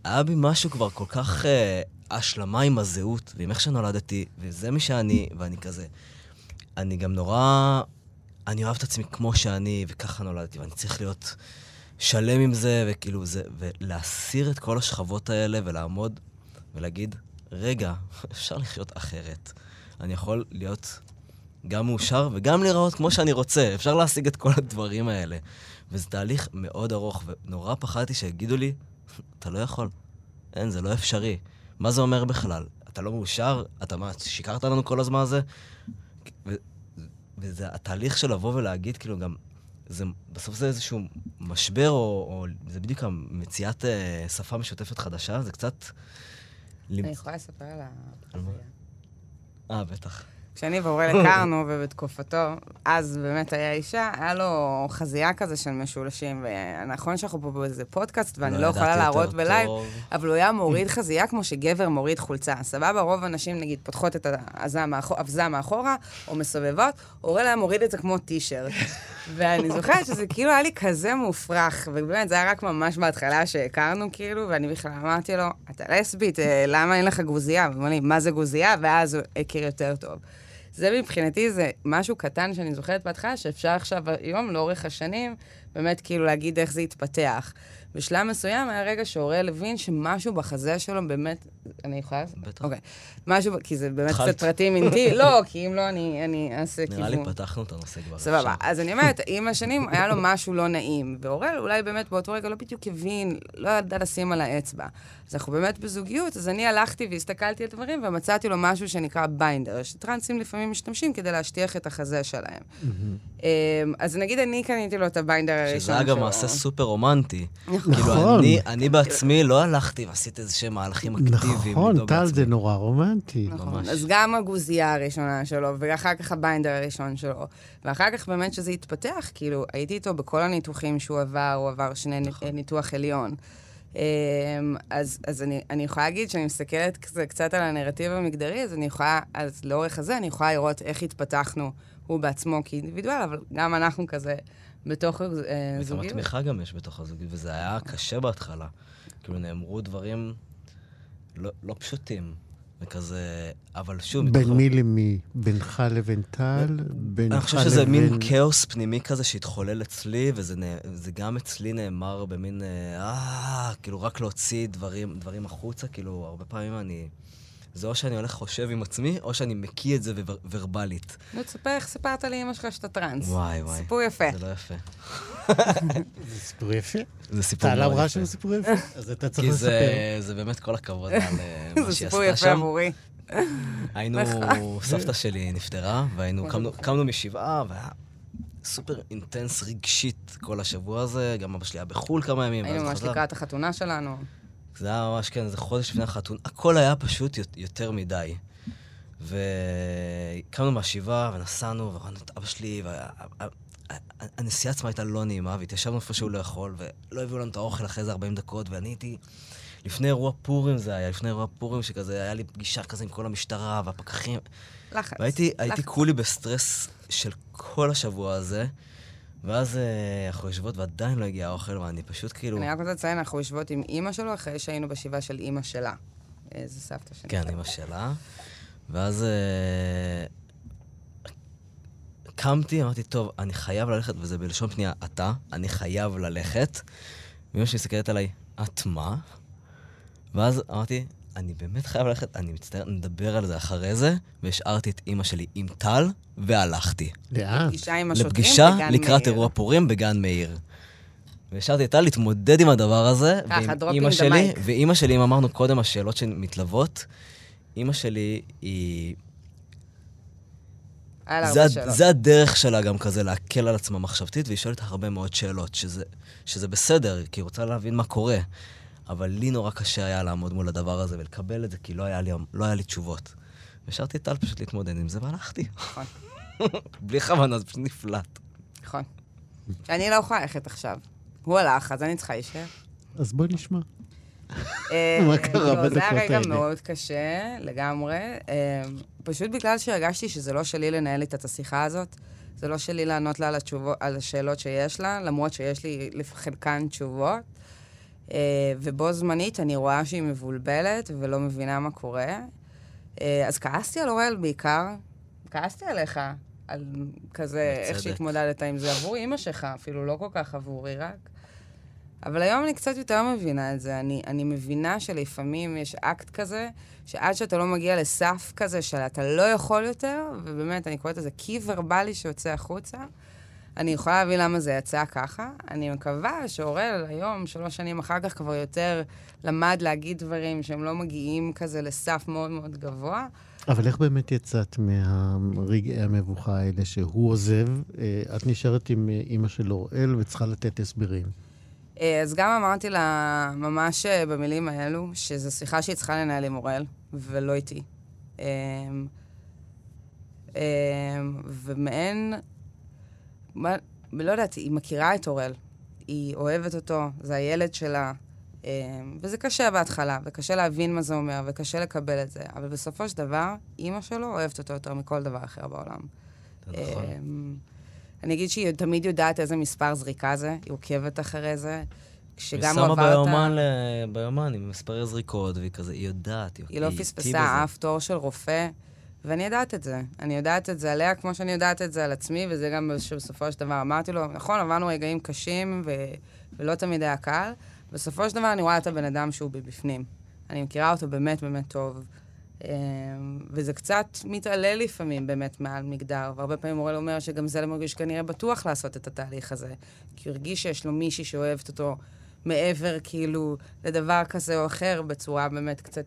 היה בי משהו כבר כל כך אה, השלמה עם הזהות, ועם איך שנולדתי, וזה מי שאני, ואני כזה... אני גם נורא... אני אוהב את עצמי כמו שאני, וככה נולדתי, ואני צריך להיות שלם עם זה, וכאילו זה... ולהסיר את כל השכבות האלה, ולעמוד ולהגיד, רגע, אפשר לחיות אחרת. אני יכול להיות גם מאושר וגם להיראות כמו שאני רוצה. אפשר להשיג את כל הדברים האלה. וזה תהליך מאוד ארוך, ונורא פחדתי שיגידו לי, אתה לא יכול. אין, זה לא אפשרי. מה זה אומר בכלל? אתה לא מאושר? אתה מה, שיקרת לנו כל הזמן הזה? ו- וזה התהליך של לבוא ולהגיד, כאילו, גם... זה, בסוף זה איזשהו משבר, או, או זה בדיוק המציאת אה, שפה משותפת חדשה, זה קצת... אני יכולה לספר על ה... אה, בטח. כשאני ואוראל <laughs> הכרנו, ובתקופתו, אז באמת היה אישה, היה לו חזייה כזה של משולשים, ונכון שאנחנו פה באיזה פודקאסט, ואני לא יכולה ידעתי להראות בלייב. אבל הוא היה מוריד <laughs> חזייה כמו שגבר מוריד חולצה. סבבה, רוב הנשים, נגיד, פותחות את האבזה מאחורה, או מסובבות, אוראל היה מוריד את זה כמו טישרט. <laughs> ואני זוכרת שזה כאילו היה לי כזה מופרך, ובאמת, זה היה רק ממש בהתחלה שהכרנו, כאילו, ואני בכלל אמרתי לו, אתה לסבית, אה, למה אין לך גוזייה? והוא אמר לי, מה זה גוזייה? ואז הוא הכיר יותר טוב. זה מבחינתי, זה משהו קטן שאני זוכרת בהתחלה, שאפשר עכשיו, היום, לאורך השנים, באמת כאילו להגיד איך זה התפתח. בשלב מסוים היה רגע שאוראל הבין שמשהו בחזה שלו באמת... אני יכולה? בטח. אוקיי. משהו, כי זה באמת. קצת פרטים אינטי, <laughs> לא, כי אם לא, אני, אני אעשה כיוון. נראה לי פתחנו את הנושא כבר. סבבה. אפשר. אז אני אומרת, עם השנים היה לו משהו לא נעים, ואוראל אולי באמת באותו רגע לא בדיוק הבין, לא ידע לשים על האצבע. אז אנחנו באמת בזוגיות, אז אני הלכתי והסתכלתי על דברים, ומצאתי לו משהו שנקרא binder, שטרנסים לפעמים משתמשים כדי להשטיח את החזה שלהם. אמ, אז נגיד אני קניתי לו את ה binder הראשון שזה שלו. אגב מעשה סופר רומנטי. נכון. כאילו, אני- אני בעצמי לא הלכתי ועשיתי איזה שהם מהלכים אקטיביים. נכון, טל. זה נורא רומנטי. נכון. ממש. אז גם הגוזייה הראשונה שלו, ואחר כך ה binder הראשון שלו. ואחר כך באמת שזה התפתח, כאילו, הייתי איתו בכל הניתוחים שהוא עבר, הוא עבר שני נכון. נכון. ניתוח עליון. אמ, אז, אז אני, אני יכולה להגיד שאני מסתכלת קצת על הנרטיב המגדרי, אז אני יכולה, אז לאורך הזה אני יכולה לראות איך התפתחנו, הוא בעצמו כאינדיבידואל, אבל גם אנחנו כזה בתוך אה, וכמה זוגיות. תמיכה גם יש בתוך הזוגיות, וזה היה קשה בהתחלה. כאילו, נאמרו דברים לא לא פשוטים, וכזה... אבל שוב, בין מתוך- מי למי? בינך לבין טל? בינך אני חושב שזה מין כאוס פנימי כזה שהתחולל אצלי, וזה גם אצלי נאמר במין, אה, אה, כאילו רק להוציא דברים, דברים החוצה, כאילו, הרבה פעמים אני... זה או שאני הולך חושב עם עצמי, או שאני מקיא את זה ור- ורבלית. נו, תספר איך סיפרת לאמא שלך שאתה טראנס. וואי, וואי. סיפור יפה. זה לא יפה. <laughs> זה סיפור יפה. זה סיפור טל מאוד אמרה יפה. שהוא סיפור יפה, <laughs> אז אתה צריך כי לספר. זה, זה באמת כל הכבוד <laughs> על אה, מה זה שהיא סיפור עשתה יפה שם. עבורי. היינו, סבתא שלי נפטרה, והיינו, קמנו, קמנו משבעה, והיה סופר אינטנס רגשית כל השבוע הזה. גם אבא שלי היה בחו"ל כמה ימים, היינו ממש. לקראת החתונה שלנו. זה היה ממש, כן, זה חודש לפני החתונה. הכל היה פשוט יות- יותר מדי. וקמנו מהשבעה ונסענו, וראינו את אבא שלי, והנסיעה עצמה הייתה לא נעימה, והתיישבנו איפשהו לאכול, ולא הביאו לנו את האוכל אחרי זה 40 דקות, ואני הייתי... לפני אירוע פורים זה היה, לפני אירוע פורים שכזה, היה לי פגישה כזה עם כל המשטרה והפקחים. לחץ. והייתי הייתי לחץ. כולי בסטרס של כל השבוע הזה, ואז אה, אנחנו יושבות ועדיין לא הגיע האוכל, ואני פשוט כאילו... אני רק רוצה לציין, אנחנו יושבות עם אימא שלו אחרי שהיינו בשבעה של אימא שלה. איזה סבתא שלי. כן, אימא שלה. ואז אה, קמתי, אמרתי, טוב, אני חייב ללכת, וזה בלשון פנייה, אתה, אני חייב ללכת. ואמא שלי מסתכלת עליי, את מה? ואז אמרתי, אני באמת חייב ללכת, אני מצטער, נדבר על זה אחרי זה, והשארתי את אימא שלי עם טל, והלכתי. לאן? פגישה עם השוטרים לפגישה בגן לקראת מאיר. אירוע פורים בגן מאיר. והשארתי את טל להתמודד עם הדבר הזה, ככה, ועם אימא שלי. ואימא שלי, אם אמרנו קודם, השאלות שמתלוות, אימא שלי היא... זה. זה הדרך שלה גם כזה להקל על עצמה מחשבתית, והיא שואלת הרבה מאוד שאלות, שזה, שזה בסדר, כי היא רוצה להבין מה קורה. אבל לי נורא קשה היה לעמוד מול הדבר הזה ולקבל את זה, כי לא היה לי, לא היה לי תשובות. והשארתי את טל פשוט להתמודד עם זה, והלכתי. נכון. <laughs> בלי כוונה, זה פשוט נפלט. נכון. אני לא יכולה ללכת עכשיו. הוא הלך, אז אני צריכה להישאר. אז בואי נשמע. אה, <laughs> מה קרה לא, בדקות זה היה רגע האלה? מאוד קשה, לגמרי. אה, פשוט בגלל שהרגשתי שזה לא שלי לנהל איתה את השיחה הזאת. זה לא שלי לענות לה על, השאלות שיש לה, למרות שיש לי לחלקן תשובות. אה, ובו זמנית אני רואה שהיא מבולבלת ולא מבינה מה קורה. אה, אז כעסתי על אוראל בעיקר. כעסתי עליך, על כזה, איך בצדק. שהתמודדת עם זה עבור אימא שלך, אפילו לא כל כך עבורי רק. אבל היום אני קצת יותר מבינה את זה. אני, אני מבינה שלפעמים יש אקט כזה, שעד שאתה לא מגיע לסף כזה של אתה לא יכול יותר, ובאמת, אני קוראת לזה קי ורבלי שיוצא החוצה, אני יכולה להבין למה זה יצא ככה. אני מקווה שאורל היום, שלוש שנים אחר כך, כבר יותר למד להגיד דברים שהם לא מגיעים כזה לסף מאוד מאוד גבוה. אבל איך באמת יצאת מהרגעי המבוכה האלה שהוא עוזב? אה, את נשארת עם אה, אימא של אוראל וצריכה לתת הסברים. אה, אז גם אמרתי לה ממש במילים האלו, שזו שיחה שהיא צריכה לנהל עם אוראל, ולא איתי. אמ, אמ, ומעין, מה- לא יודעת, היא מכירה את אוראל, היא אוהבת אותו, זה הילד שלה, אמ, וזה קשה בהתחלה, וקשה להבין מה זה אומר, וקשה לקבל את זה, אבל בסופו של דבר, אימא שלו אוהבת אותו יותר מכל דבר אחר בעולם. נכון. אמ, אני אגיד שהיא תמיד יודעת איזה מספר זריקה זה, היא עוקבת אחרי זה. כשגם הוא היא שמה ביומן, ביומן עם מספרי זריקות, והיא כזה, היא יודעת. היא לא פספסה. אף תור של רופא, ואני יודעת את זה. אני יודעת את זה עליה כמו שאני יודעת את זה על עצמי, וזה גם בסופו של דבר אמרתי לו, נכון, עברנו רגעים קשים, ו... ולא תמיד היה קל. בסופו של דבר אני רואה את הבן אדם שהוא מבפנים. אני מכירה אותו באמת באמת טוב. אמ, וזה קצת מתעלה לפעמים באמת מעל מגדר, והרבה פעמים אורל אומר שגם זה מרגיש כנראה בטוח לעשות את התהליך הזה. כי הוא הרגיש שיש לו מישהי שאוהבת אותו מעבר כאילו לדבר כזה או אחר, בצורה באמת קצת,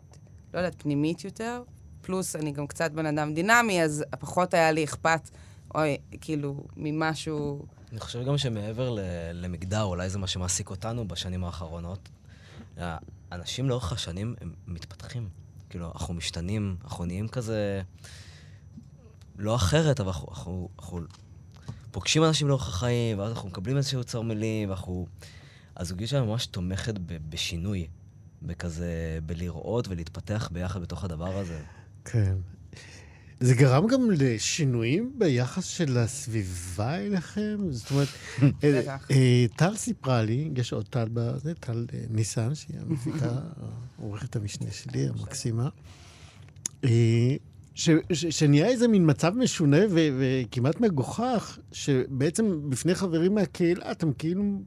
לא יודעת, פנימית יותר. פלוס אני גם קצת בן אדם דינמי, אז פחות היה לי אכפת, אוי, כאילו, ממשהו... אני חושב גם שמעבר למגדר, אולי זה מה שמעסיק אותנו בשנים האחרונות, אנשים לאורך השנים הם מתפתחים. כאילו, אנחנו משתנים, אנחנו נהיים כזה... לא אחרת, אבל אנחנו, אנחנו, אנחנו פוגשים אנשים לאורך החיים, ואז אנחנו מקבלים איזשהו צור מילים, ואנחנו... הזוגיות שלנו ממש תומכת בשינוי, בכזה, בלראות ולהתפתח ביחד בתוך הדבר הזה. כן. זה גרם גם לשינויים ביחס של הסביבה אליכם? זאת אומרת, <laughs> אה. אה, טל סיפרה לי, יש עוד טל בזה, טל אה, ניסן, שהיא המפיקה, <laughs> עורכת המשנה שלי, המקסימה, ש- ש- שנהיה איזה מין מצב משונה ו- וכמעט מגוחך, שבעצם בפני חברים מהקהילה אתם כאילו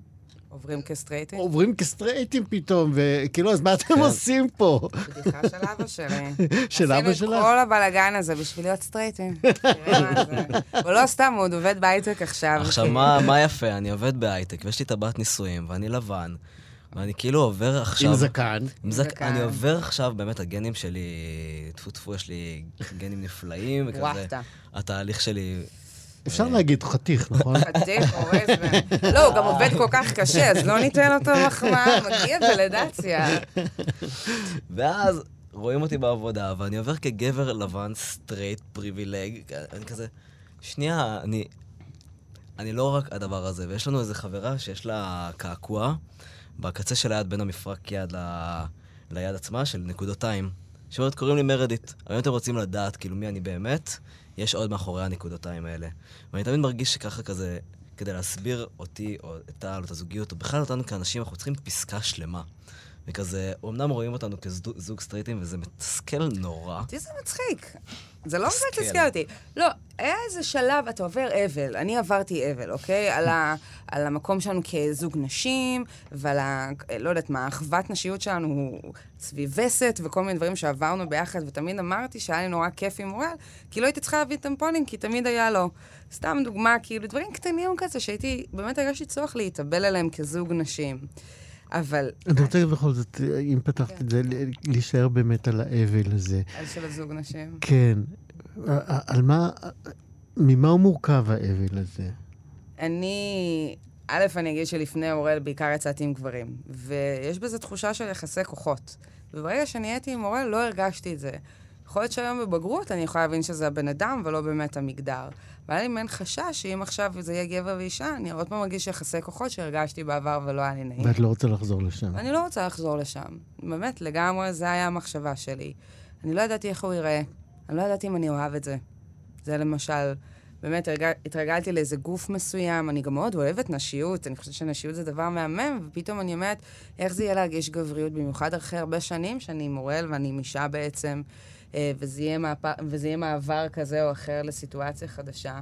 עוברים כסטרייטים? עוברים כסטרייטים פתאום, וכאילו, אז מה אתם כן. עושים פה? בדיחה של אבא שלי. <laughs> של אבא עשינו את שלך? כל הבלאגן הזה בשביל להיות סטרייטים. <laughs> הוא לא סתם, הוא עוד עובד בהייטק עכשיו. עכשיו, מה, מה יפה? אני עובד בהייטק, ויש לי טבעת נישואים, ואני לבן, ואני כאילו עובר עכשיו... עם זקן. עם זק... זקן. אני עובר עכשיו, באמת, הגנים שלי, טפו טפו, יש לי גנים נפלאים, וכזה... וואחטה. התהליך שלי... אפשר להגיד חתיך, נכון? חתיך, אורז. לא, הוא גם עובד כל כך קשה, אז לא ניתן אותו מחמאה, מגיע ולידציה. ואז רואים אותי בעבודה, ואני עובר כגבר לבן, סטרייט, privileged, אני כזה... שנייה, אני... אני לא רק הדבר הזה, ויש לנו איזה חברה שיש לה קעקוע בקצה של היד בין המפרק יד ל... ליד עצמה, של נקודותיים. שאומרת, קוראים לי מרדיט. אבל אם אתם רוצים לדעת, כאילו, מי אני באמת, יש עוד מאחורי הנקודותיים האלה. ואני תמיד מרגיש שככה כזה, כדי להסביר אותי, או את טל, או את הזוגיות, או בכלל אותנו כאנשים, אנחנו צריכים פסקה שלמה. וכזה, אמנם רואים אותנו כזוג סטרייטים, וזה מתסכל נורא. אותי זה מצחיק. זה לא באמת מסכן. תסכל אותי. לא, היה איזה שלב, אתה עובר אבל. אני עברתי אבל, אוקיי? על, ה, על המקום שלנו כזוג נשים, ועל ה... לא יודעת מה, אחוות נשיות שלנו הוא סביב וסת, וכל מיני דברים שעברנו ביחד, ותמיד אמרתי שהיה לי נורא כיף עם אוראל, כי לא הייתי צריכה להביא טמפונים, כי תמיד היה לו. סתם דוגמה, כאילו, דברים קטנים כזה, שהייתי, באמת הרגשתי צורך להתאבל עליהם כזוג נשים. אבל... אני רוצה בכל זאת, אם פתחת את זה, להישאר באמת על האבל הזה. על של הזוג נשים. כן. על מה... ממה הוא מורכב האבל הזה? אני, א', אני אגיד שלפני אוראל בעיקר יצאתי עם גברים, ויש בזה תחושה של יחסי כוחות. וברגע שנהייתי עם אוראל, לא הרגשתי את זה. יכול להיות שהיום בבגרות אני יכולה להבין שזה הבן אדם ולא באמת המגדר. והיה לי מעין חשש שאם עכשיו זה יהיה גבר ואישה, אני עוד פעם מרגיש יחסי כוחות שהרגשתי בעבר ולא היה לי נעים. ואת לא רוצה לחזור לשם. ואני לא רוצה לחזור לשם. באמת, לגמרי, זה היה המחשבה שלי. אני לא ידעתי איך הוא ייראה. אני לא ידעתי אם אני אוהב את זה. זה למשל, באמת. התרגלתי לאיזה גוף מסוים, אני גם מאוד אוהבת נשיות, אני חושבת שנשיות זה דבר מהמם, ופתאום אני אומרת, איך זה יהיה להרגיש גבריות, במיוחד אחרי הרבה שנים שאני אוראל ואני עם אישה בעצם, וזה יהיה, מעפ... וזה יהיה מעבר כזה או אחר לסיטואציה חדשה.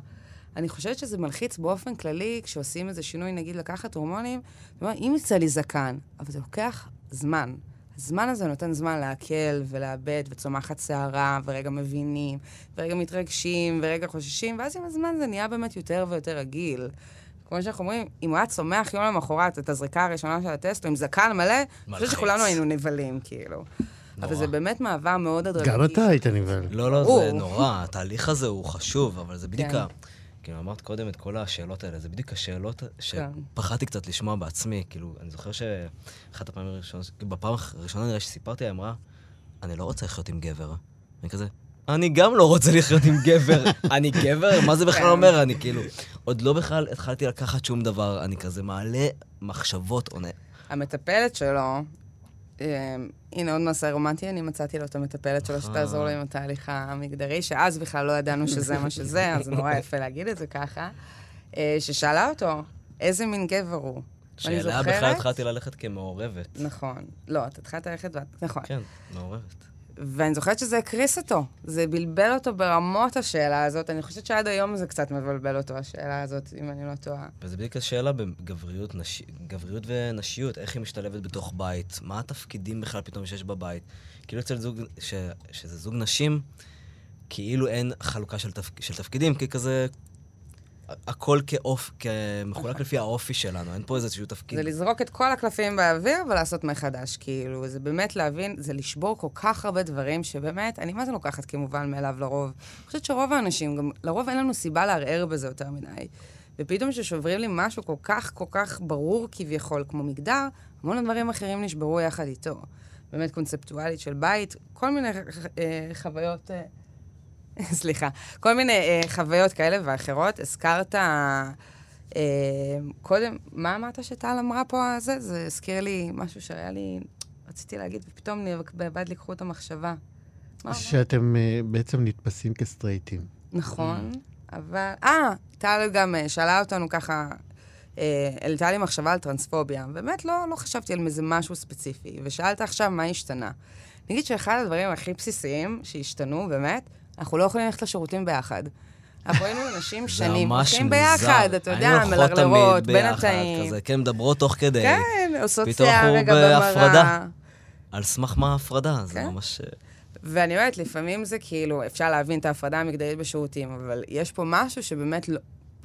אני חושבת שזה מלחיץ באופן כללי, כשעושים איזה שינוי, נגיד לקחת הורמונים, אם יצא לי זקן, אבל זה לוקח זמן. הזמן הזה נותן זמן לעכל ולאבד, וצומחת שערה, ורגע מבינים, ורגע מתרגשים, ורגע חוששים, ואז עם הזמן זה נהיה באמת יותר ויותר רגיל. כמו שאנחנו אומרים, אם הוא היה צומח יום למחרת את הזריקה הראשונה של הטסט, או עם זקן מלא, אני חושבת שכולנו היינו נבלים, כאילו. אבל זה באמת מעבר מאוד הדרגתי. גם אתה היית נבהל. לא, לא, זה נורא. התהליך הזה הוא חשוב, אבל זה בדיוק כן. ה... כאילו, אמרת קודם את כל השאלות האלה, זה בדיוק השאלות כן. שפחדתי קצת לשמוע בעצמי. כאילו, אני זוכר שאחת הפעמים הראשונות, בפעם הראשונה נראה שסיפרתי, היא אמרה, אני לא רוצה לחיות עם גבר. אני כזה, אני גם לא רוצה לחיות עם גבר. <laughs> אני גבר? מה זה בכלל כן. אומר? אני כאילו, עוד לא בכלל התחלתי לקחת שום דבר, אני כזה מעלה מחשבות עונה. המטפלת שלו, הנה עוד מעשה רומנטי, אני מצאתי לו את המטפלת שלו שתעזור לו עם התהליך המגדרי, שאז בכלל לא ידענו שזה מה שזה, אז זה נורא יפה להגיד את זה ככה, אה, ששאלה אותו, איזה מין גבר הוא? שאליה בכלל התחלתי ללכת כמעורבת. נכון. לא, אתה התחלת ללכת, ואת- נכון. כן, מעורבת. ואני זוכרת שזה הקריס אותו. זה בלבל אותו ברמות השאלה הזאת. אני חושבת שעד היום זה קצת מבלבל אותו, השאלה הזאת, אם אני לא טועה. וזה בדיוק השאלה בגבריות נשי, גבריות ונשיות, איך היא משתלבת בתוך בית, מה התפקידים בכלל פתאום שיש בבית. כאילו אצל זוג, ש, שזה זוג נשים, כאילו אין חלוקה של, תפ, של תפקידים, כי כזה, הכל כאופ, כמחולק לפי האופי שלנו, אין פה איזשהו תפקיד. זה לזרוק את כל הקלפים באוויר ולעשות מחדש, כאילו. זה באמת להבין, זה לשבור כל כך הרבה דברים שבאמת, אני מה זה לוקחת כמובן מאליו לרוב. אני חושבת שרוב האנשים, גם לרוב אין לנו סיבה לערער בזה יותר מדי. ופתאום כששוברים לי משהו כל כך, כל כך ברור כביכול, כמו מגדר, המון הדברים אחרים נשברו יחד איתו. באמת קונספטואלית של בית, כל מיני אה, חוויות... אה, <laughs> סליחה, כל מיני אה, חוויות כאלה ואחרות. הזכרת אה, קודם, מה אמרת שטל אמרה פה זה? זה הזכיר לי משהו שהיה לי, רציתי להגיד, ופתאום בבד לקחו את המחשבה. שאתם אה, בעצם נתפסים כסטרייטים. נכון, אבל... אה, טל גם אה, שאלה אותנו ככה, אה, העלתה לי מחשבה על טרנספוביה. באמת לא, לא חשבתי על איזה משהו ספציפי, ושאלת עכשיו מה השתנה. אני אגיד שאחד הדברים הכי בסיסיים שהשתנו, באמת, אנחנו לא יכולים ללכת לשירותים ביחד. אנחנו היינו אנשים שנים, הולכים. ביחד, אתה יודע, מלרלרות, בין התאים. כזה, כן, מדברות תוך כדי. כן, עושות פתאום שיער אנחנו רגע בהפרדה. במראה. על סמך מה ההפרדה? זה כן. ממש... אה, ואני אומרת, לפעמים זה כאילו, אפשר להבין את ההפרדה המגדרית בשירותים, אבל יש פה משהו שבאמת לא...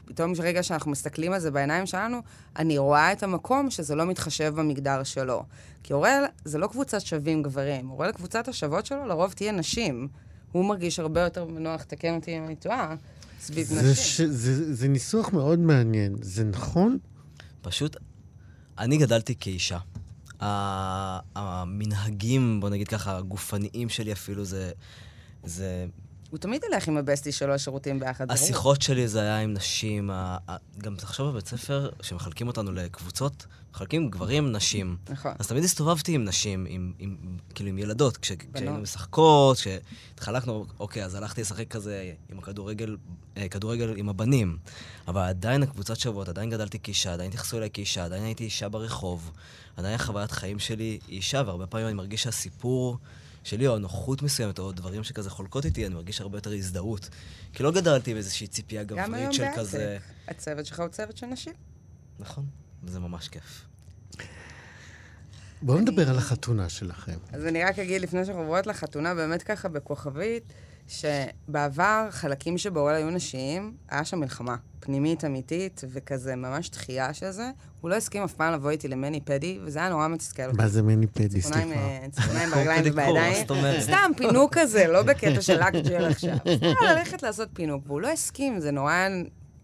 פתאום רגע שאנחנו מסתכלים על זה בעיניים שלנו, אני רואה את המקום שזה לא מתחשב במגדר שלו. כי אוראל זה לא קבוצת שווים גברים, אוראל קבוצת השוות שלו לרוב תהיה נשים. הוא מרגיש הרבה יותר נוח, תקן אותי אם אני טועה, סביב זה, נשים. ש... זה, זה ניסוח מאוד מעניין. זה נכון? פשוט, אני גדלתי כאישה. המנהגים, בוא נגיד ככה, הגופניים שלי אפילו, זה... זה... הוא תמיד ילך עם הבסטי שלו לשירותים ביחד, ברור. השיחות שלי זה היה עם נשים, גם תחשוב בבית ספר, שמחלקים אותנו לקבוצות, מחלקים גברים, נשים. נכון. אז תמיד הסתובבתי עם נשים, עם, עם, כאילו עם ילדות, כש, כשהיינו משחקות, כשהתחלקנו, אוקיי, אז הלכתי לשחק כזה עם הכדורגל, אה, כדורגל עם הבנים. אבל עדיין הקבוצת שבועות, עדיין גדלתי כאישה, עדיין התייחסו אליי כאישה, עדיין הייתי אישה ברחוב, עדיין החוויית חיים שלי היא אישה, והרבה פעמים אני מרגיש שהסיפור שלי, או נוחות מסוימת, או דברים שכזה חולקות איתי, אני מרגיש הרבה יותר הזדהות. כי לא גדלתי עם איזושהי ציפייה גברית של בעסק. כזה... הצוות שלך הוא צוות של נשים. נכון, וזה ממש כיף. בואו נדבר על החתונה שלכם. אז אני רק אגיד, לפני שאנחנו עוברות לחתונה, באמת ככה בכוכבית, שבעבר חלקים שבאורל היו נשיים, היה שם מלחמה פנימית אמיתית, וכזה ממש דחייה של זה. הוא לא הסכים אף פעם לבוא איתי למני פדי, וזה היה נורא מתסכל אותי. מה זה מני פדי? סליחה. אה, ציפורניים ברגליים ובידיים. סתם פינוק כזה, לא בקטע של אקג'ל עכשיו. <laughs> סתם ללכת לעשות פינוק, והוא לא הסכים, זה נורא...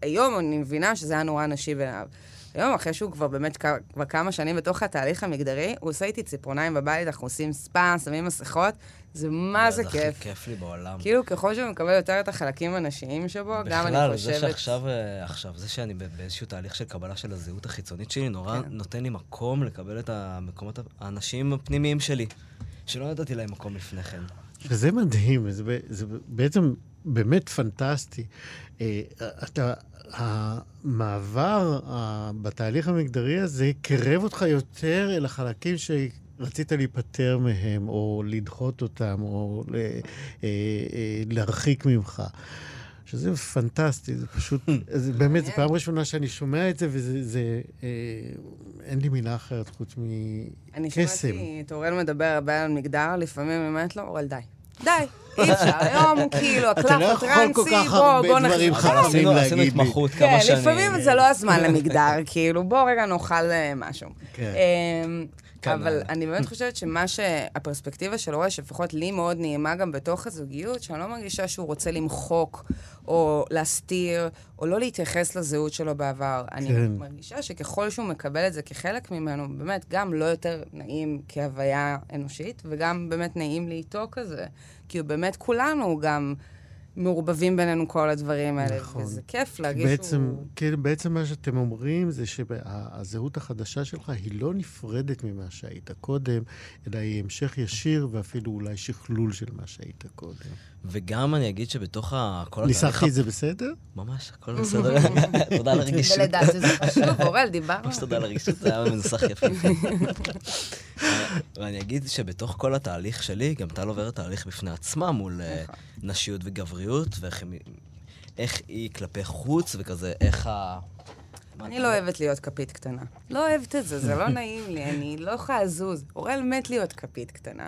היום אני מבינה שזה היה נורא נשי בעיניו. היום, אחרי שהוא כבר באמת כבר כמה שנים בתוך התהליך המגדרי, הוא עושה איתי ציפורניים בבית, אנחנו עושים ספא, שמים מסכות, זה מה זה הכי כיף. כיף לי בעולם. כאילו, ככל שהוא מקבל יותר את החלקים הנשיים שבו, גם אני בכלל, חושבת... זה שעכשיו, אה, עכשיו, זה שאני ב- באיזשהו תהליך של קבלה של הזהות החיצונית שלי, נורא כן. נותן לי מקום לקבל את המקומות, האנשים הפנימיים שלי, שלא נתתי להם מקום לפני כן. וזה מדהים, זה, זה בעצם באמת פנטסטי. אה, אתה, המעבר אה, בתהליך המגדרי הזה קרב אותך יותר אל החלקים שרצית להיפטר מהם, או לדחות אותם, או ל- אה, אה, להרחיק ממך. שזה פנטסטי, זה פשוט, <laughs> זה באמת, זו פעם ראשונה שאני שומע את זה, וזה, זה, אה, אין לי מילה אחרת חוץ אני מקסם. שמעתי את אורל מדבר הרבה על מגדר, לפעמים אני אומרת לו, אורל, די. די, אי אפשר, <laughs> היום כאילו, אתה לא הקלף יכול כל הטרנסי, כך בוא, הרבה בוא דברים נחזור. חכמים עשינו עשינו להגיד לי. התמחות כן, כמה שנים. לפעמים זה לא הזמן למגדר, <laughs> כאילו, בוא רגע נאכל אה, משהו. כן. כן, אבל. אני באמת חושבת שמה שהפרספקטיבה של רואה, שלפחות לי מאוד נעימה גם בתוך הזוגיות, שאני לא מרגישה שהוא רוצה למחוק, או להסתיר, או לא להתייחס לזהות שלו בעבר. אני כן. מרגישה שככל שהוא מקבל את זה כחלק ממנו, באמת, גם לא יותר נעים כהוויה אנושית, וגם באמת נעים לי איתו כזה. כי הוא באמת, כולנו גם מעורבבים בינינו כל הדברים האלה, נכון. וזה כיף להרגיש בעצם, שהוא... כאילו, בעצם מה שאתם אומרים זה שהזהות החדשה שלך היא לא נפרדת ממה שהיית קודם, אלא היא המשך ישיר ואפילו אולי שכלול של מה שהיית קודם. וגם אני אגיד שבתוך ה- כל ניסחתי את זה בסדר? ממש, הכל <laughs> בסדר. תודה על הרגישות. ולדעתי זה חשוב, אורל, דיברנו. ממש תודה על הרגישות, זה היה מנוסח יפה. <laughs> ואני אגיד שבתוך כל התהליך שלי, גם טל עוברת תהליך בפני עצמה מול אה, נכון. נשיות וגבריות, ואיך היא כלפי חוץ, וכזה, איך ה... אני לא אוהבת להיות כפית קטנה. לא אוהבת את זה, זה לא <laughs> נעים לי, אני לא יכולה לזוז. אוראל מת להיות כפית קטנה.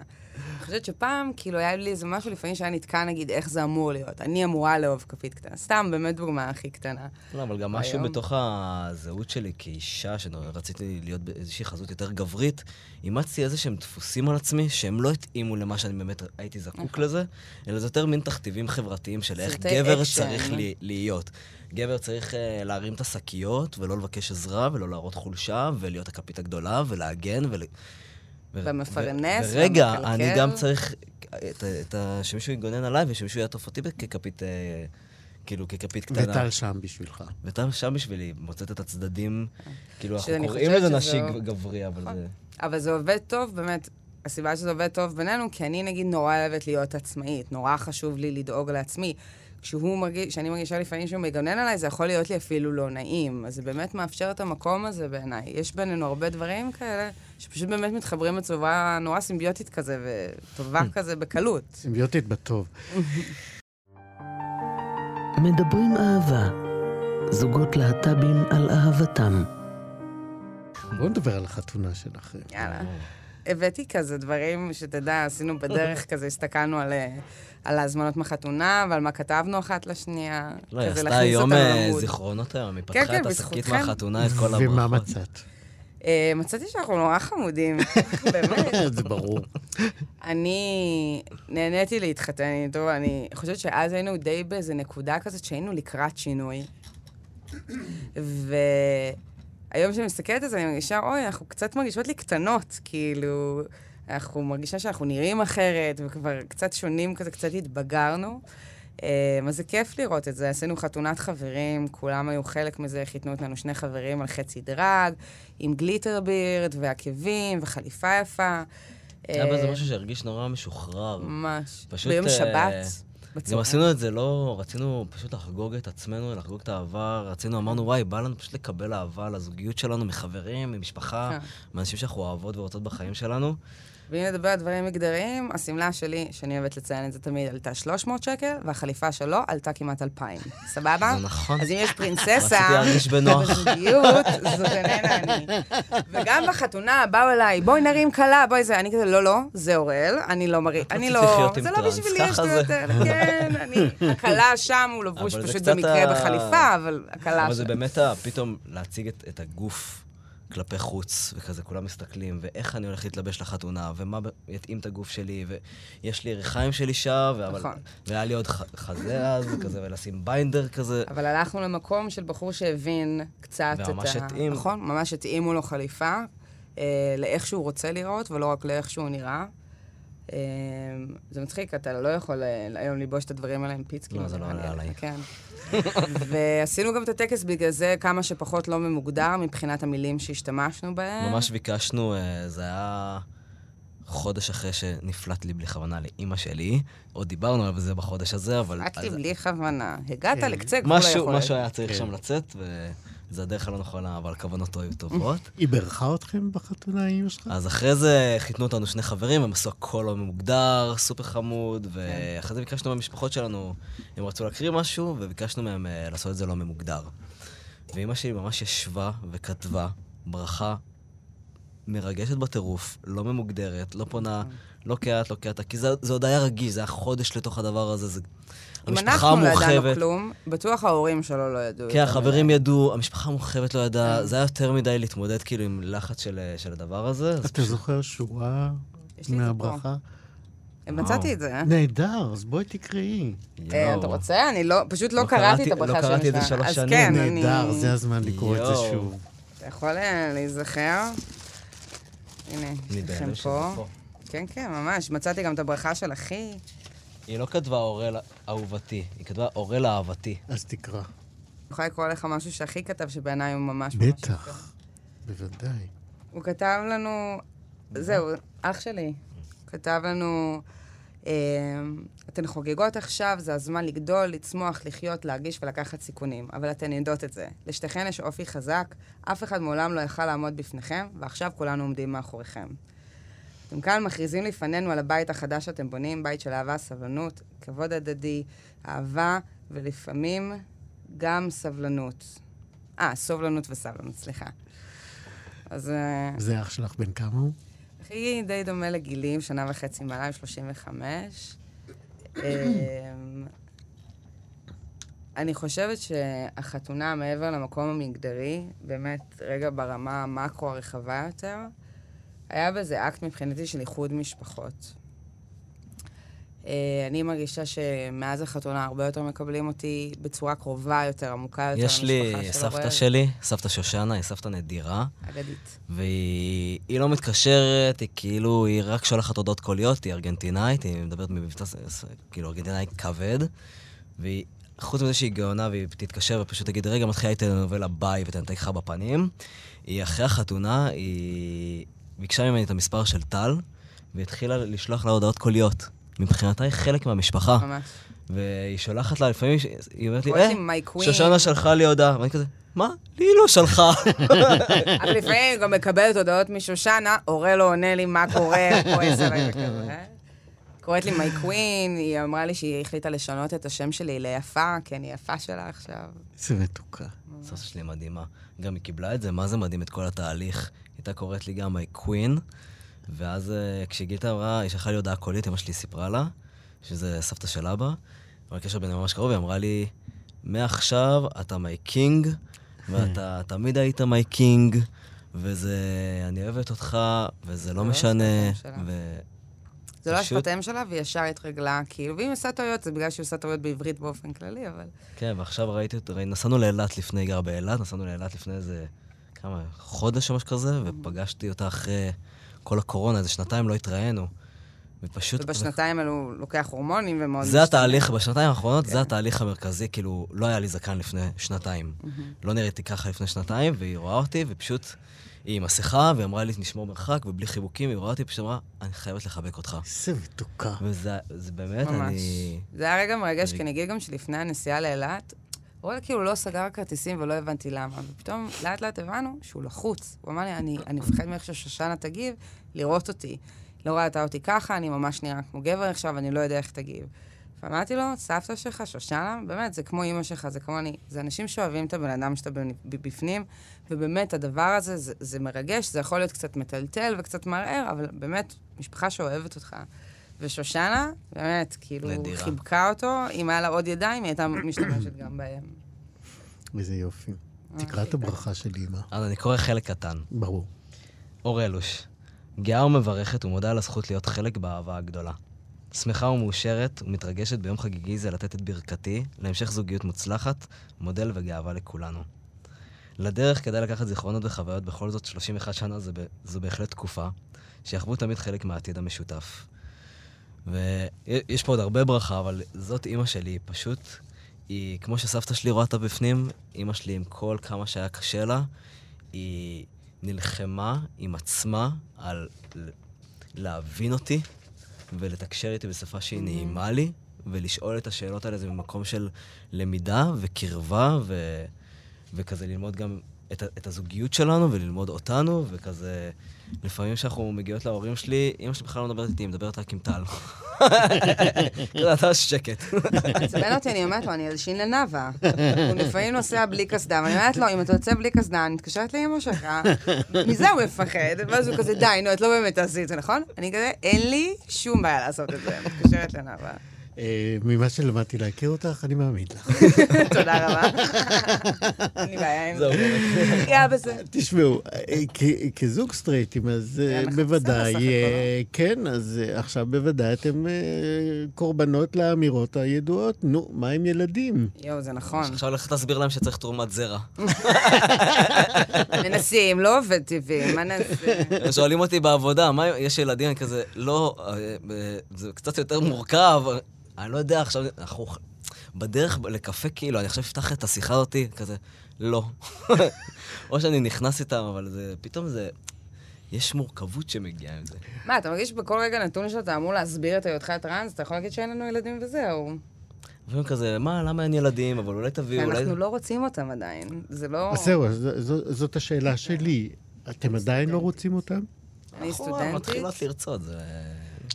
אני חושבת שפעם, כאילו, היה לי איזה משהו לפעמים שהיה נתקע, נגיד, איך זה אמור להיות. אני אמורה לאהוב כפית קטנה. סתם, באמת דוגמה הכי קטנה. לא, אבל גם משהו בתוך הזהות שלי כאישה, שרציתי להיות באיזושהי חזות יותר גברית, אימצתי איזה שהם דפוסים על עצמי, שהם לא התאימו למה שאני באמת הייתי זקוק לזה, אלא זה יותר מין תכתיבים חברתיים של איך גבר. צריך להיות. גבר צריך uh, להרים את השקיות, ולא לבקש עזרה, ולא להראות חולשה, ולהיות הכפית הגדולה, ולהגן, ול... ו- ומפרנס, ו- ומקלקל. אני גם צריך את, את ה... שמישהו יגונן עליי, ושמישהו יעטוף אותי ככפית, אה, כאילו, ככפית קטנה. וטל שם בשבילך. ואתה שם בשבילי, מוצאת את הצדדים, כאילו, אנחנו קוראים לזה נשי גברי, אבל נכון. זה... אבל זה עובד טוב, באמת, הסיבה שזה עובד טוב בינינו, כי אני נגיד נורא אוהבת להיות עצמאית, נורא חשוב לי לדאוג לעצמי. כשהוא מרגיש, כשאני מרגישה לפעמים שהוא מגונן עליי, זה יכול להיות לי אפילו לא נעים. אז זה באמת מאפשר את המקום הזה בעיניי. יש בינינו הרבה דברים כאלה, שפשוט באמת מתחברים בצורה נורא סימביוטית כזה, וטובה כזה בקלות. סימביוטית בטוב. <laughs> מדברים אהבה. זוגות להט"בים על אהבתם. בואו נדבר על החתונה שלכם. יאללה. הבאתי כזה דברים שתדע, עשינו בדרך <laughs> כזה, הסתכלנו על, אה, על ההזמנות מחתונה ועל מה כתבנו אחת לשנייה. לא, היא עשתה היום אה. זיכרונות היום, היא כן, פתחה כן, את השקית בזכותכם. מהחתונה, את כל הברכות. ומה מצאת? אה, מצאתי שאנחנו נורא חמודים, <laughs> באמת. זה ברור. אני נהניתי להתחתן איתו, אני חושבת שאז היינו די באיזה נקודה כזאת שהיינו לקראת שינוי. והיום כשאני מסתכלת על זה, אני מרגישה, אוי, אנחנו קצת מרגישות לי קטנות, כאילו, אנחנו מרגישה שאנחנו נראים אחרת, וכבר קצת שונים כזה, קצת התבגרנו. אה, אז זה כיף לראות את זה. עשינו חתונת חברים, כולם היו חלק מזה, חיתנו אותנו שני חברים על חצי דרג, עם גליטר בירד ועקבים וחליפה יפה. היה בזה אה, משהו שהרגיש נורא משוחרר. ממש. פשוט, ביום אה, שבת. גם. עשינו את זה לא, רצינו פשוט לחגוג את עצמנו, לחגוג את האהבה, רצינו, אמרנו, וואי, בא לנו פשוט לקבל אהבה לזוגיות שלנו מחברים, ממשפחה, כן. מאנשים שאנחנו אוהבות ורוצות בחיים שלנו. ואם נדבר על דברים מגדריים, השמלה שלי, שאני אוהבת לציין את זה תמיד, עלתה 300 שקל, והחליפה שלו עלתה כמעט 2,000. סבבה? זה נכון. אז אם יש <laughs> פרינצסה... רציתי להרגיש בנוח. בזוגיות, זאת איננה אני. וגם בחתונה, באו אליי, בואי נרים כלה, בואי זה. אני כזה, לא, לא, זה אוראל, אני לא מראה, אני לא... זה לא בשבילי, יש לי. יותר, כן, אני... הכלה שם, הוא לבוש פשוט במקרה בחליפה, אבל הכלה אבל זה. באמת פתאום להציג את הגוף כלפי חוץ, וכזה כולם מסתכלים, ואיך אני הולך להתלבש לחתונה, ומה יתאים את הגוף שלי, ויש לי יריחיים של אישה, ואבל, נכון. והיה לי עוד ח, חזה אז, כזה, ולשים ביינדר כזה. אבל הלכנו למקום של בחור שהבין קצת את ה... וממש התאים. נכון, ממש התאימו לו חליפה, אה, לאיך שהוא רוצה לראות, ולא רק לאיך שהוא נראה. אה, זה מצחיק, אתה לא יכול אה, היום ללבוש את הדברים האלה עם פיצקים. לא, זה לא. עולה עליי. כן. <laughs> ועשינו גם את הטקס בגלל זה כמה שפחות לא ממוגדר מבחינת המילים שהשתמשנו בהם. ממש ביקשנו, אה, זה היה חודש אחרי שנפלט לי בלי כוונה לאימא שלי. עוד דיברנו על זה בחודש הזה, אבל... רק לי בלי כוונה. הגעת כן. לקצה גבול משהו, היכולת. משהו היה צריך כן. שם לצאת, וזה הדרך הלא נכונה, אבל כוונותו היו טובות. היא בירכה אתכם בחתונה, אימא שלך? אז אחרי זה חיתנו אותנו שני חברים, הם עשו הכל לא ממוגדר, סופר חמוד. ואחרי זה ביקשנו מהמשפחות שלנו, הם רצו להקריא משהו, וביקשנו מהם אה, לעשות את זה לא ממוגדר. ואימא שלי ממש ישבה וכתבה ברכה מרגשת בטירוף, לא ממוגדרת, לא פונה, לא כעת, לא כעת, כי זה, זה עוד היה רגיש, זה היה חודש לתוך הדבר הזה, זה... אם אנחנו לא ידענו כלום, בטוח ההורים שלו לא ידעו. כן, החברים. ידעו, המשפחה המורחבת לא ידעה, כן. זה היה יותר מדי להתמודד כאילו עם לחץ של, של הדבר הזה. אתה זוכר שורה. מהברכה? מצאתי את זה. אה? נהדר, אז בואי תקראי. אה. אתה רוצה? אני לא, פשוט לא לא קראתי את הברכה לא של קראתי את זה. שלוש אז שנים. כן, אני... נהדר, זה הזמן לקרוא את זה. שוב. אתה יכול אה, להיזכר? הנה, יש לכם. פה. כן, כן, ממש. מצאתי גם את הברכה של אחי. היא לא כתבה אורל אהובתי, היא כתבה אורל אהבתי. אז תקרא. אני יכולה לקרוא לך משהו שאחי כתב, שבעיניי הוא ממש ממש... בטח, בוודאי. הוא כתב לנו... זהו, אח שלי. כתב לנו... אה, אתן חוגגות עכשיו, זה הזמן לגדול, לצמוח, לחיות, להרגיש ולקחת סיכונים. אבל אתן יודעות את זה. לשתיכן יש אופי חזק, אף אחד מעולם לא יכל לעמוד בפניכם, ועכשיו כולנו עומדים מאחוריכם. אתם כאן מכריזים לפנינו על הבית החדש שאתם בונים, בית של אהבה, סבלנות, כבוד הדדי, אהבה, ולפעמים גם סבלנות. אה, סובלנות וסבלנות, סליחה. אז... אה, זה אח שלך בן כמה הוא? אחי די דומה לגילים, שנה וחצי מעליי, 35. אמ, אני חושבת שהחתונה, מעבר למקום המגדרי, באמת, רגע ברמה המקרו הרחבה יותר, היה בזה אקט מבחינתי של איחוד משפחות. אה, אני מרגישה שמאז החתונה הרבה יותר מקבלים אותי בצורה קרובה יותר, עמוקה יותר יש לי סבתא. שלי, סבתא שושנה, היא סבתא נדירה, אגדית. והיא היא לא מתקשרת, היא כאילו, היא רק שולחת הודעות קוליות, היא ארגנטינאית, היא מדברת מבטא, כאילו, ארגנטינאי כבד, והיא, חוץ מזה שהיא גאונה והיא תתקשר ופשוט תגיד, רגע, מתחילה איתי לנובלה ביי ותנתק לך בפנים, היא אחרי החתונה, היא ביקשה ממני את המספר של טל, והתחילה לשלוח לה הודעות קוליות. מבחינתה היא חלק מהמשפחה. ממש. והיא שולחת לה, לפעמים היא אומרת לי, אה, לי my queen." שושנה שלחה לי הודעה. ואני כזה, מה? לי לא שלחה. אבל לפעמים היא גם מקבלת הודעות משושנה, הורה לא עונה לי מה קורה, כועס עליי וכזה. קוראת לי מי קווין, היא אמרה לי שהיא החליטה לשנות את השם שלי ליפה, כי אני יפה שלה עכשיו. איזה מתוקה. סבתא שלי מדהימה. גם היא קיבלה את זה, מה זה מדהים, את כל התהליך. הייתה קוראת לי גם queen, ואז אה, כשגיטה אמרה, היא שלחה לי הודעה קולית, אמא שלי סיפרה לה, שזה סבתא של אבא, אבל הקשר ביניהם ממש קרוב, היא אמרה לי, מעכשיו אתה my king, ואתה <laughs> תמיד היית my king, וזה, אני אוהבת אותך, וזה לא לא משנה. ו... זה לא פשוט- השפת אם שלה, והיא ישר התרגלה, כאילו, ואם היא עושה טעויות, זה בגלל שהיא עושה טעויות בעברית באופן כללי, אבל... כן, ועכשיו ראיתי אותו, נסענו לאילת לפני, היא גרה באילת, נסענו לאילת לפני איזה, כמה, חודש או משהו כזה, ופגשתי אותה אחרי כל הקורונה, איזה שנתיים לא התראינו. ופשוט... ובשנתיים האלו הוא לוקח הורמונים ומאוד... זה משתנה. התהליך, בשנתיים האחרונות, כן. זה התהליך המרכזי, כאילו, לא היה לי זקן לפני שנתיים. לא נראיתי ככה לפני שנתיים, והיא רואה אותי, ופשוט, היא עם מסכה, והיא אמרה לי, נשמור מרחק, ובלי חיבוקים, היא רואה אותי, פשוט אמרה, אני חייבת לחבק אותך. איזה מתוקה. וזה זה באמת, ממש. אני... זה היה רגע מרגש, אני- כי אני אגיד גם שלפני הנסיעה לאילת, רועל כאילו לא סגר כרטיסים ולא הבנתי למה, ופתאום לאט לאט הבנו שהוא לחוץ. הוא אמר לי, אני, אני מפחד מאיך ששושנה תגיב, לראות אותי. לא ראתה אותי ככה, אני ממש נראה כמו גבר עכשיו, אני לא יודע איך תגיב. ואמרתי לו, סבתא שלך, שושנה, באמת, זה כמו אימא שלך, זה כמו אני. זה אנשים שאוהבים את הבן אדם שאתה בפנים, ובאמת, הדבר הזה, זה, זה מרגש, זה יכול להיות קצת מטלטל וקצת מערער, אבל באמת, משפחה שאוהבת אותך. ושושנה, באמת, כאילו, לדירה. חיבקה אותו, אם היה לה עוד ידיים, היא הייתה משתמשת גם בהם. איזה יופי. תקרא את הברכה של אימא. אז אני קורא חלק קטן. ברור. אור אלוש, גאה ומברכת ומודה על הזכות להיות חלק באהבה הגדולה. שמחה ומאושרת ומתרגשת ביום חגיגי זה לתת את ברכתי להמשך זוגיות מוצלחת, מודל וגאווה לכולנו. לדרך כדאי לקחת זיכרונות וחוויות, בכל זאת 31 שנה זה, זו בהחלט תקופה, שיחוו תמיד חלק מהעתיד המשותף. ויש פה עוד הרבה ברכה, אבל זאת אימא שלי, פשוט, היא, כמו שסבתא שלי רואה אותה בפנים, אימא שלי עם כל כמה שהיה קשה לה, היא נלחמה עם עצמה על להבין אותי ולתקשר איתי בשפה שהיא mm-hmm. נעימה לי, ולשאול את השאלות האלה זה ממקום של למידה וקרבה, ו... וכזה ללמוד גם את, את הזוגיות שלנו וללמוד אותנו, וכזה... לפעמים כשאנחנו מגיעות להורים שלי, אמא שלי בכלל לא מדברת איתי, היא מדברת רק עם טל. <laughs> כזה, אתה שקט. עצבן אותי, אני אומרת לו, אני אלשין לנאווה. הוא לפעמים נוסע בלי קסדה, ואני אומרת לו, אם אתה יוצא בלי קסדה, אני מתקשרת לאמא שלך, מזה הוא מפחד, ואז הוא כזה, די, נו, את לא באמת תעשי את זה, נכון? אני כזה, אין לי שום בעיה לעשות את זה, מתקשרת לנאווה. אה, ממה שלמדתי להכיר אותך, אני מאמין לך. <laughs> תודה רבה. <laughs> אין לי בעיה עם זה. גאה בזה. תשמעו, אה, כזוג סטרייטים, אז אה, בוודאי, כן, אז עכשיו בוודאי אתם קורבנות לאמירות הידועות. נו, מה עם ילדים? יואו, זה נכון. עכשיו הולכת להסביר להם שצריך תרומת זרע. <laughs> מנסים, לא עובד טבעי, מה נעשה? שואלים אותי בעבודה, יש ילדים כזה, לא, זה קצת יותר מורכב. אני לא יודע, עכשיו אנחנו בדרך לקפה, כאילו, אני עכשיו אפתח את השיחה הזאתי, כזה, לא. <laughs> או שאני נכנס איתם, אבל זה, פתאום זה... יש מורכבות שמגיעה עם זה. מה, אתה מרגיש שבכל רגע נתון שאתה אמור להסביר את היותך טראנס, אתה יכול להגיד שאין לנו ילדים וזהו. לפעמים כזה, מה, למה אין ילדים, אבל אולי תביאו, אולי... אנחנו לא רוצים אותם עדיין, זה לא... אז זהו, זאת השאלה שלי. אתם עדיין לא רוצים אותם? אני נכון, סטודנטית. מתחילות לרצות, זה...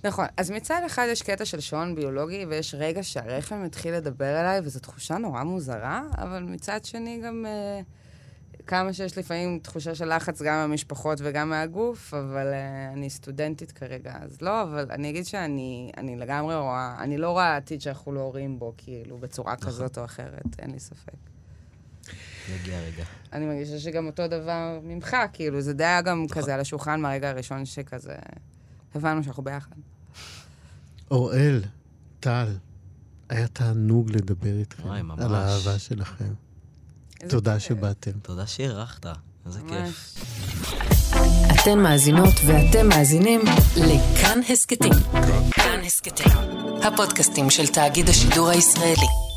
נכון. אז מצד אחד יש קטע של שעון ביולוגי, ויש רגע שהרחם התחיל לדבר אליי, וזו תחושה נורא מוזרה, אבל מצד שני גם... uh, כמה שיש לפעמים תחושה של לחץ גם מהמשפחות וגם מהגוף, אבל uh, אני סטודנטית כרגע, אז לא, אבל אני אגיד שאני אני לגמרי רואה, אני לא רואה עתיד שאנחנו לא הורים בו, כאילו, בצורה נכון. כזאת או אחרת, אין לי ספק. יגיע רגע. אני מרגישה שגם אותו דבר ממך, כאילו, זה די היה גם נכון. כזה על השולחן מהרגע הראשון שכזה... הבנו שאנחנו ביחד. אוראל, טל, היה תענוג לדבר איתכם. וואי, ממש. על האהבה שלכם. תודה כיף. שבאתם. תודה שאירחת, איזה כיף. אתן מאזינות ואתם מאזינים לכאן הסכתים. כאן הסכתים, הפודקאסטים של תאגיד השידור הישראלי.